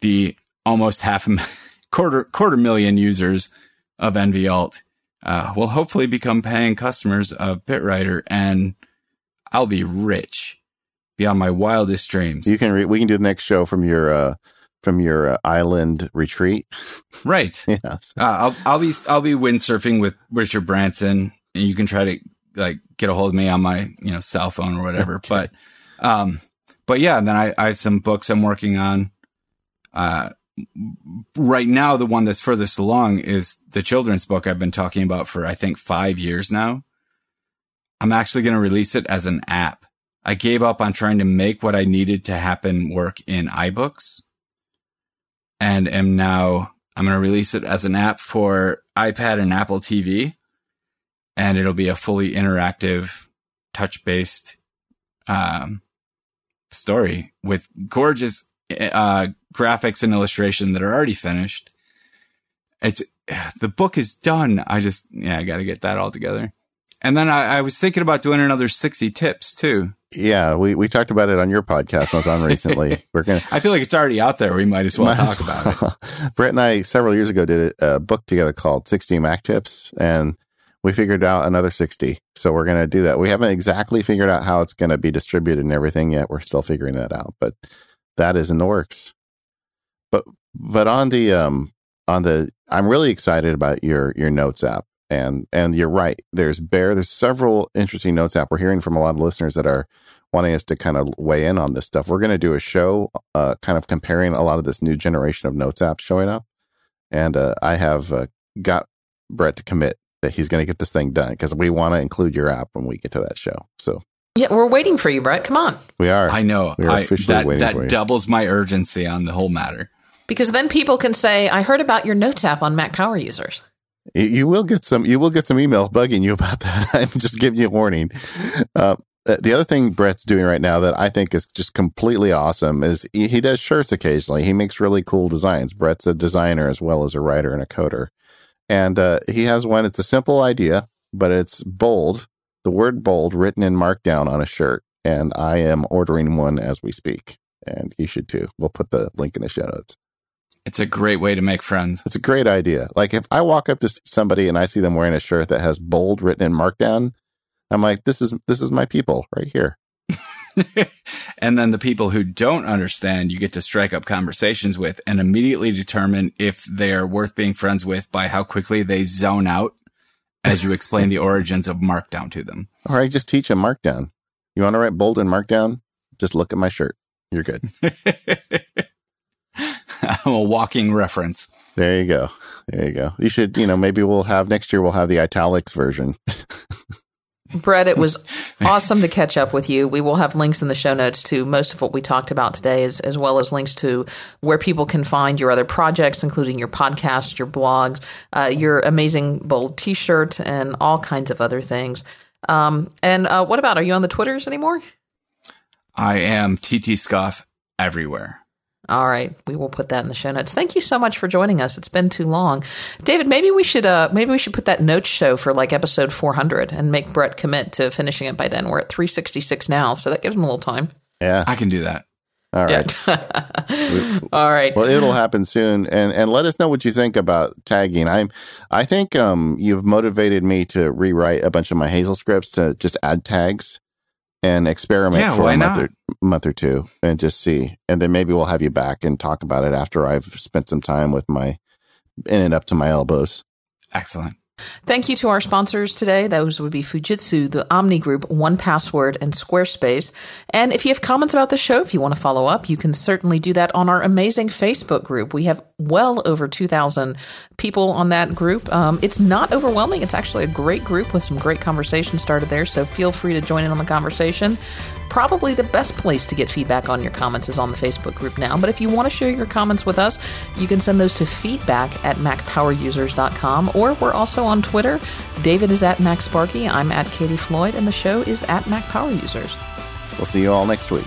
the almost half a *laughs* quarter, quarter million users of NVAlt uh, will hopefully become paying customers of BitWriter and I'll be rich beyond my wildest dreams. You can re- we can do the next show from your uh from your uh, island retreat. *laughs* Right. yes. Uh, I'll I'll be I'll be windsurfing with Richard Branson, and you can try to like get a hold of me on my you know cell phone or whatever. Okay. But um, but yeah, and then I I have some books I'm working on. Uh, right now the one that's furthest along is the children's book I've been talking about for I think five years now. I'm actually going to release it as an app. I gave up on trying to make what I needed to happen work in iBooks and am now, I'm going to release it as an app for iPad and Apple TV. And it'll be a fully interactive, touch based, um, story with gorgeous, uh, graphics and illustration that are already finished. It's, the book is done. I just, yeah, I got to get that all together. And then I, I, was thinking about doing another 60 tips too. Yeah, we, we talked about it on your podcast I was on recently. We're gonna I feel like it's already out there. We might as well might talk well. about it. *laughs* Brett and I several years ago did a book together called 60 Mac Tips and we figured out another 60. So we're going to do that. We haven't exactly figured out how it's going to be distributed and everything yet. We're still figuring that out, but that is in the works. But but on the um on the I'm really excited about your your notes app and and you're right. There's Bear. There's several interesting notes app. We're hearing from a lot of listeners that are wanting us to kind of weigh in on this stuff. We're going to do a show, uh, kind of comparing a lot of this new generation of notes apps showing up. And uh, I have uh, got Brett to commit that he's going to get this thing done because we want to include your app when we get to that show. So yeah, we're waiting for you, Brett. Come on. We are. I know. We are I, officially that, waiting that for you. doubles my urgency on the whole matter. Because then people can say, "I heard about your notes app on Mac Power users." You will get some. You will get some emails bugging you about that. *laughs* I'm just giving you a warning. Uh, the other thing Brett's doing right now that I think is just completely awesome is he, he, does shirts occasionally. He makes really cool designs. Brett's a designer as well as a writer and a coder, and uh, he has one. It's a simple idea, but it's bold. The word "bold" written in markdown on a shirt, and I am ordering one as we speak. And you should too. We'll put the link in the show notes. It's a great way to make friends. It's a great idea. Like if I walk up to somebody and I see them wearing a shirt that has bold written in markdown, I'm like, this is this is my people right here. *laughs* and then the people who don't understand, you get to strike up conversations with and immediately determine if they're worth being friends with by how quickly they zone out as you explain the *laughs* origins of markdown to them. Or I just teach them markdown. You want to write bold in markdown? Just look at my shirt. You're good. *laughs* *laughs* I'm a walking reference. There you go. There you go. You should, you know, maybe we'll have next year, we'll have the italics version. *laughs* Brett, it was awesome to catch up with you. We will have links in the show notes to most of what we talked about today, as, as well as links to where people can find your other projects, including your podcast, your blogs, uh, your amazing bold t shirt, and all kinds of other things. Um, and uh, what about, are you on the Twitters anymore? I am ttscoff everywhere. All right, we will put that in the show notes. Thank you so much for joining us. It's been too long, David. Maybe we should uh, maybe we should put that notes show for like episode 400 and make Brett commit to finishing it by then. We're at 366 now, so that gives him a little time. Yeah, I can do that. All right. Yeah. *laughs* All right. Well, it'll happen soon, and and let us know what you think about tagging. I'm, I think um you've motivated me to rewrite a bunch of my Hazel scripts to just add tags and experiment Yeah, for why a month not? or, month or two, and just see, and then maybe we'll have you back and talk about it after I've spent some time with my in and up to my elbows. Excellent. Thank you to our sponsors today. Those would be Fujitsu, the Omni Group, 1Password, and Squarespace. And if you have comments about the show, if you want to follow up, you can certainly do that on our amazing Facebook group. We have well over 2,000 people on that group. Um, it's not overwhelming. It's actually a great group with some great conversation started there. So feel free to join in on the conversation. Probably the best place to get feedback on your comments is on the Facebook group now. But if you want to share your comments with us, you can send those to feedback at macpowerusers.com or we're also on Twitter. David is at Mac Sparky, I'm at Katie Floyd, and the show is at MacPowerUsers. We'll see you all next week.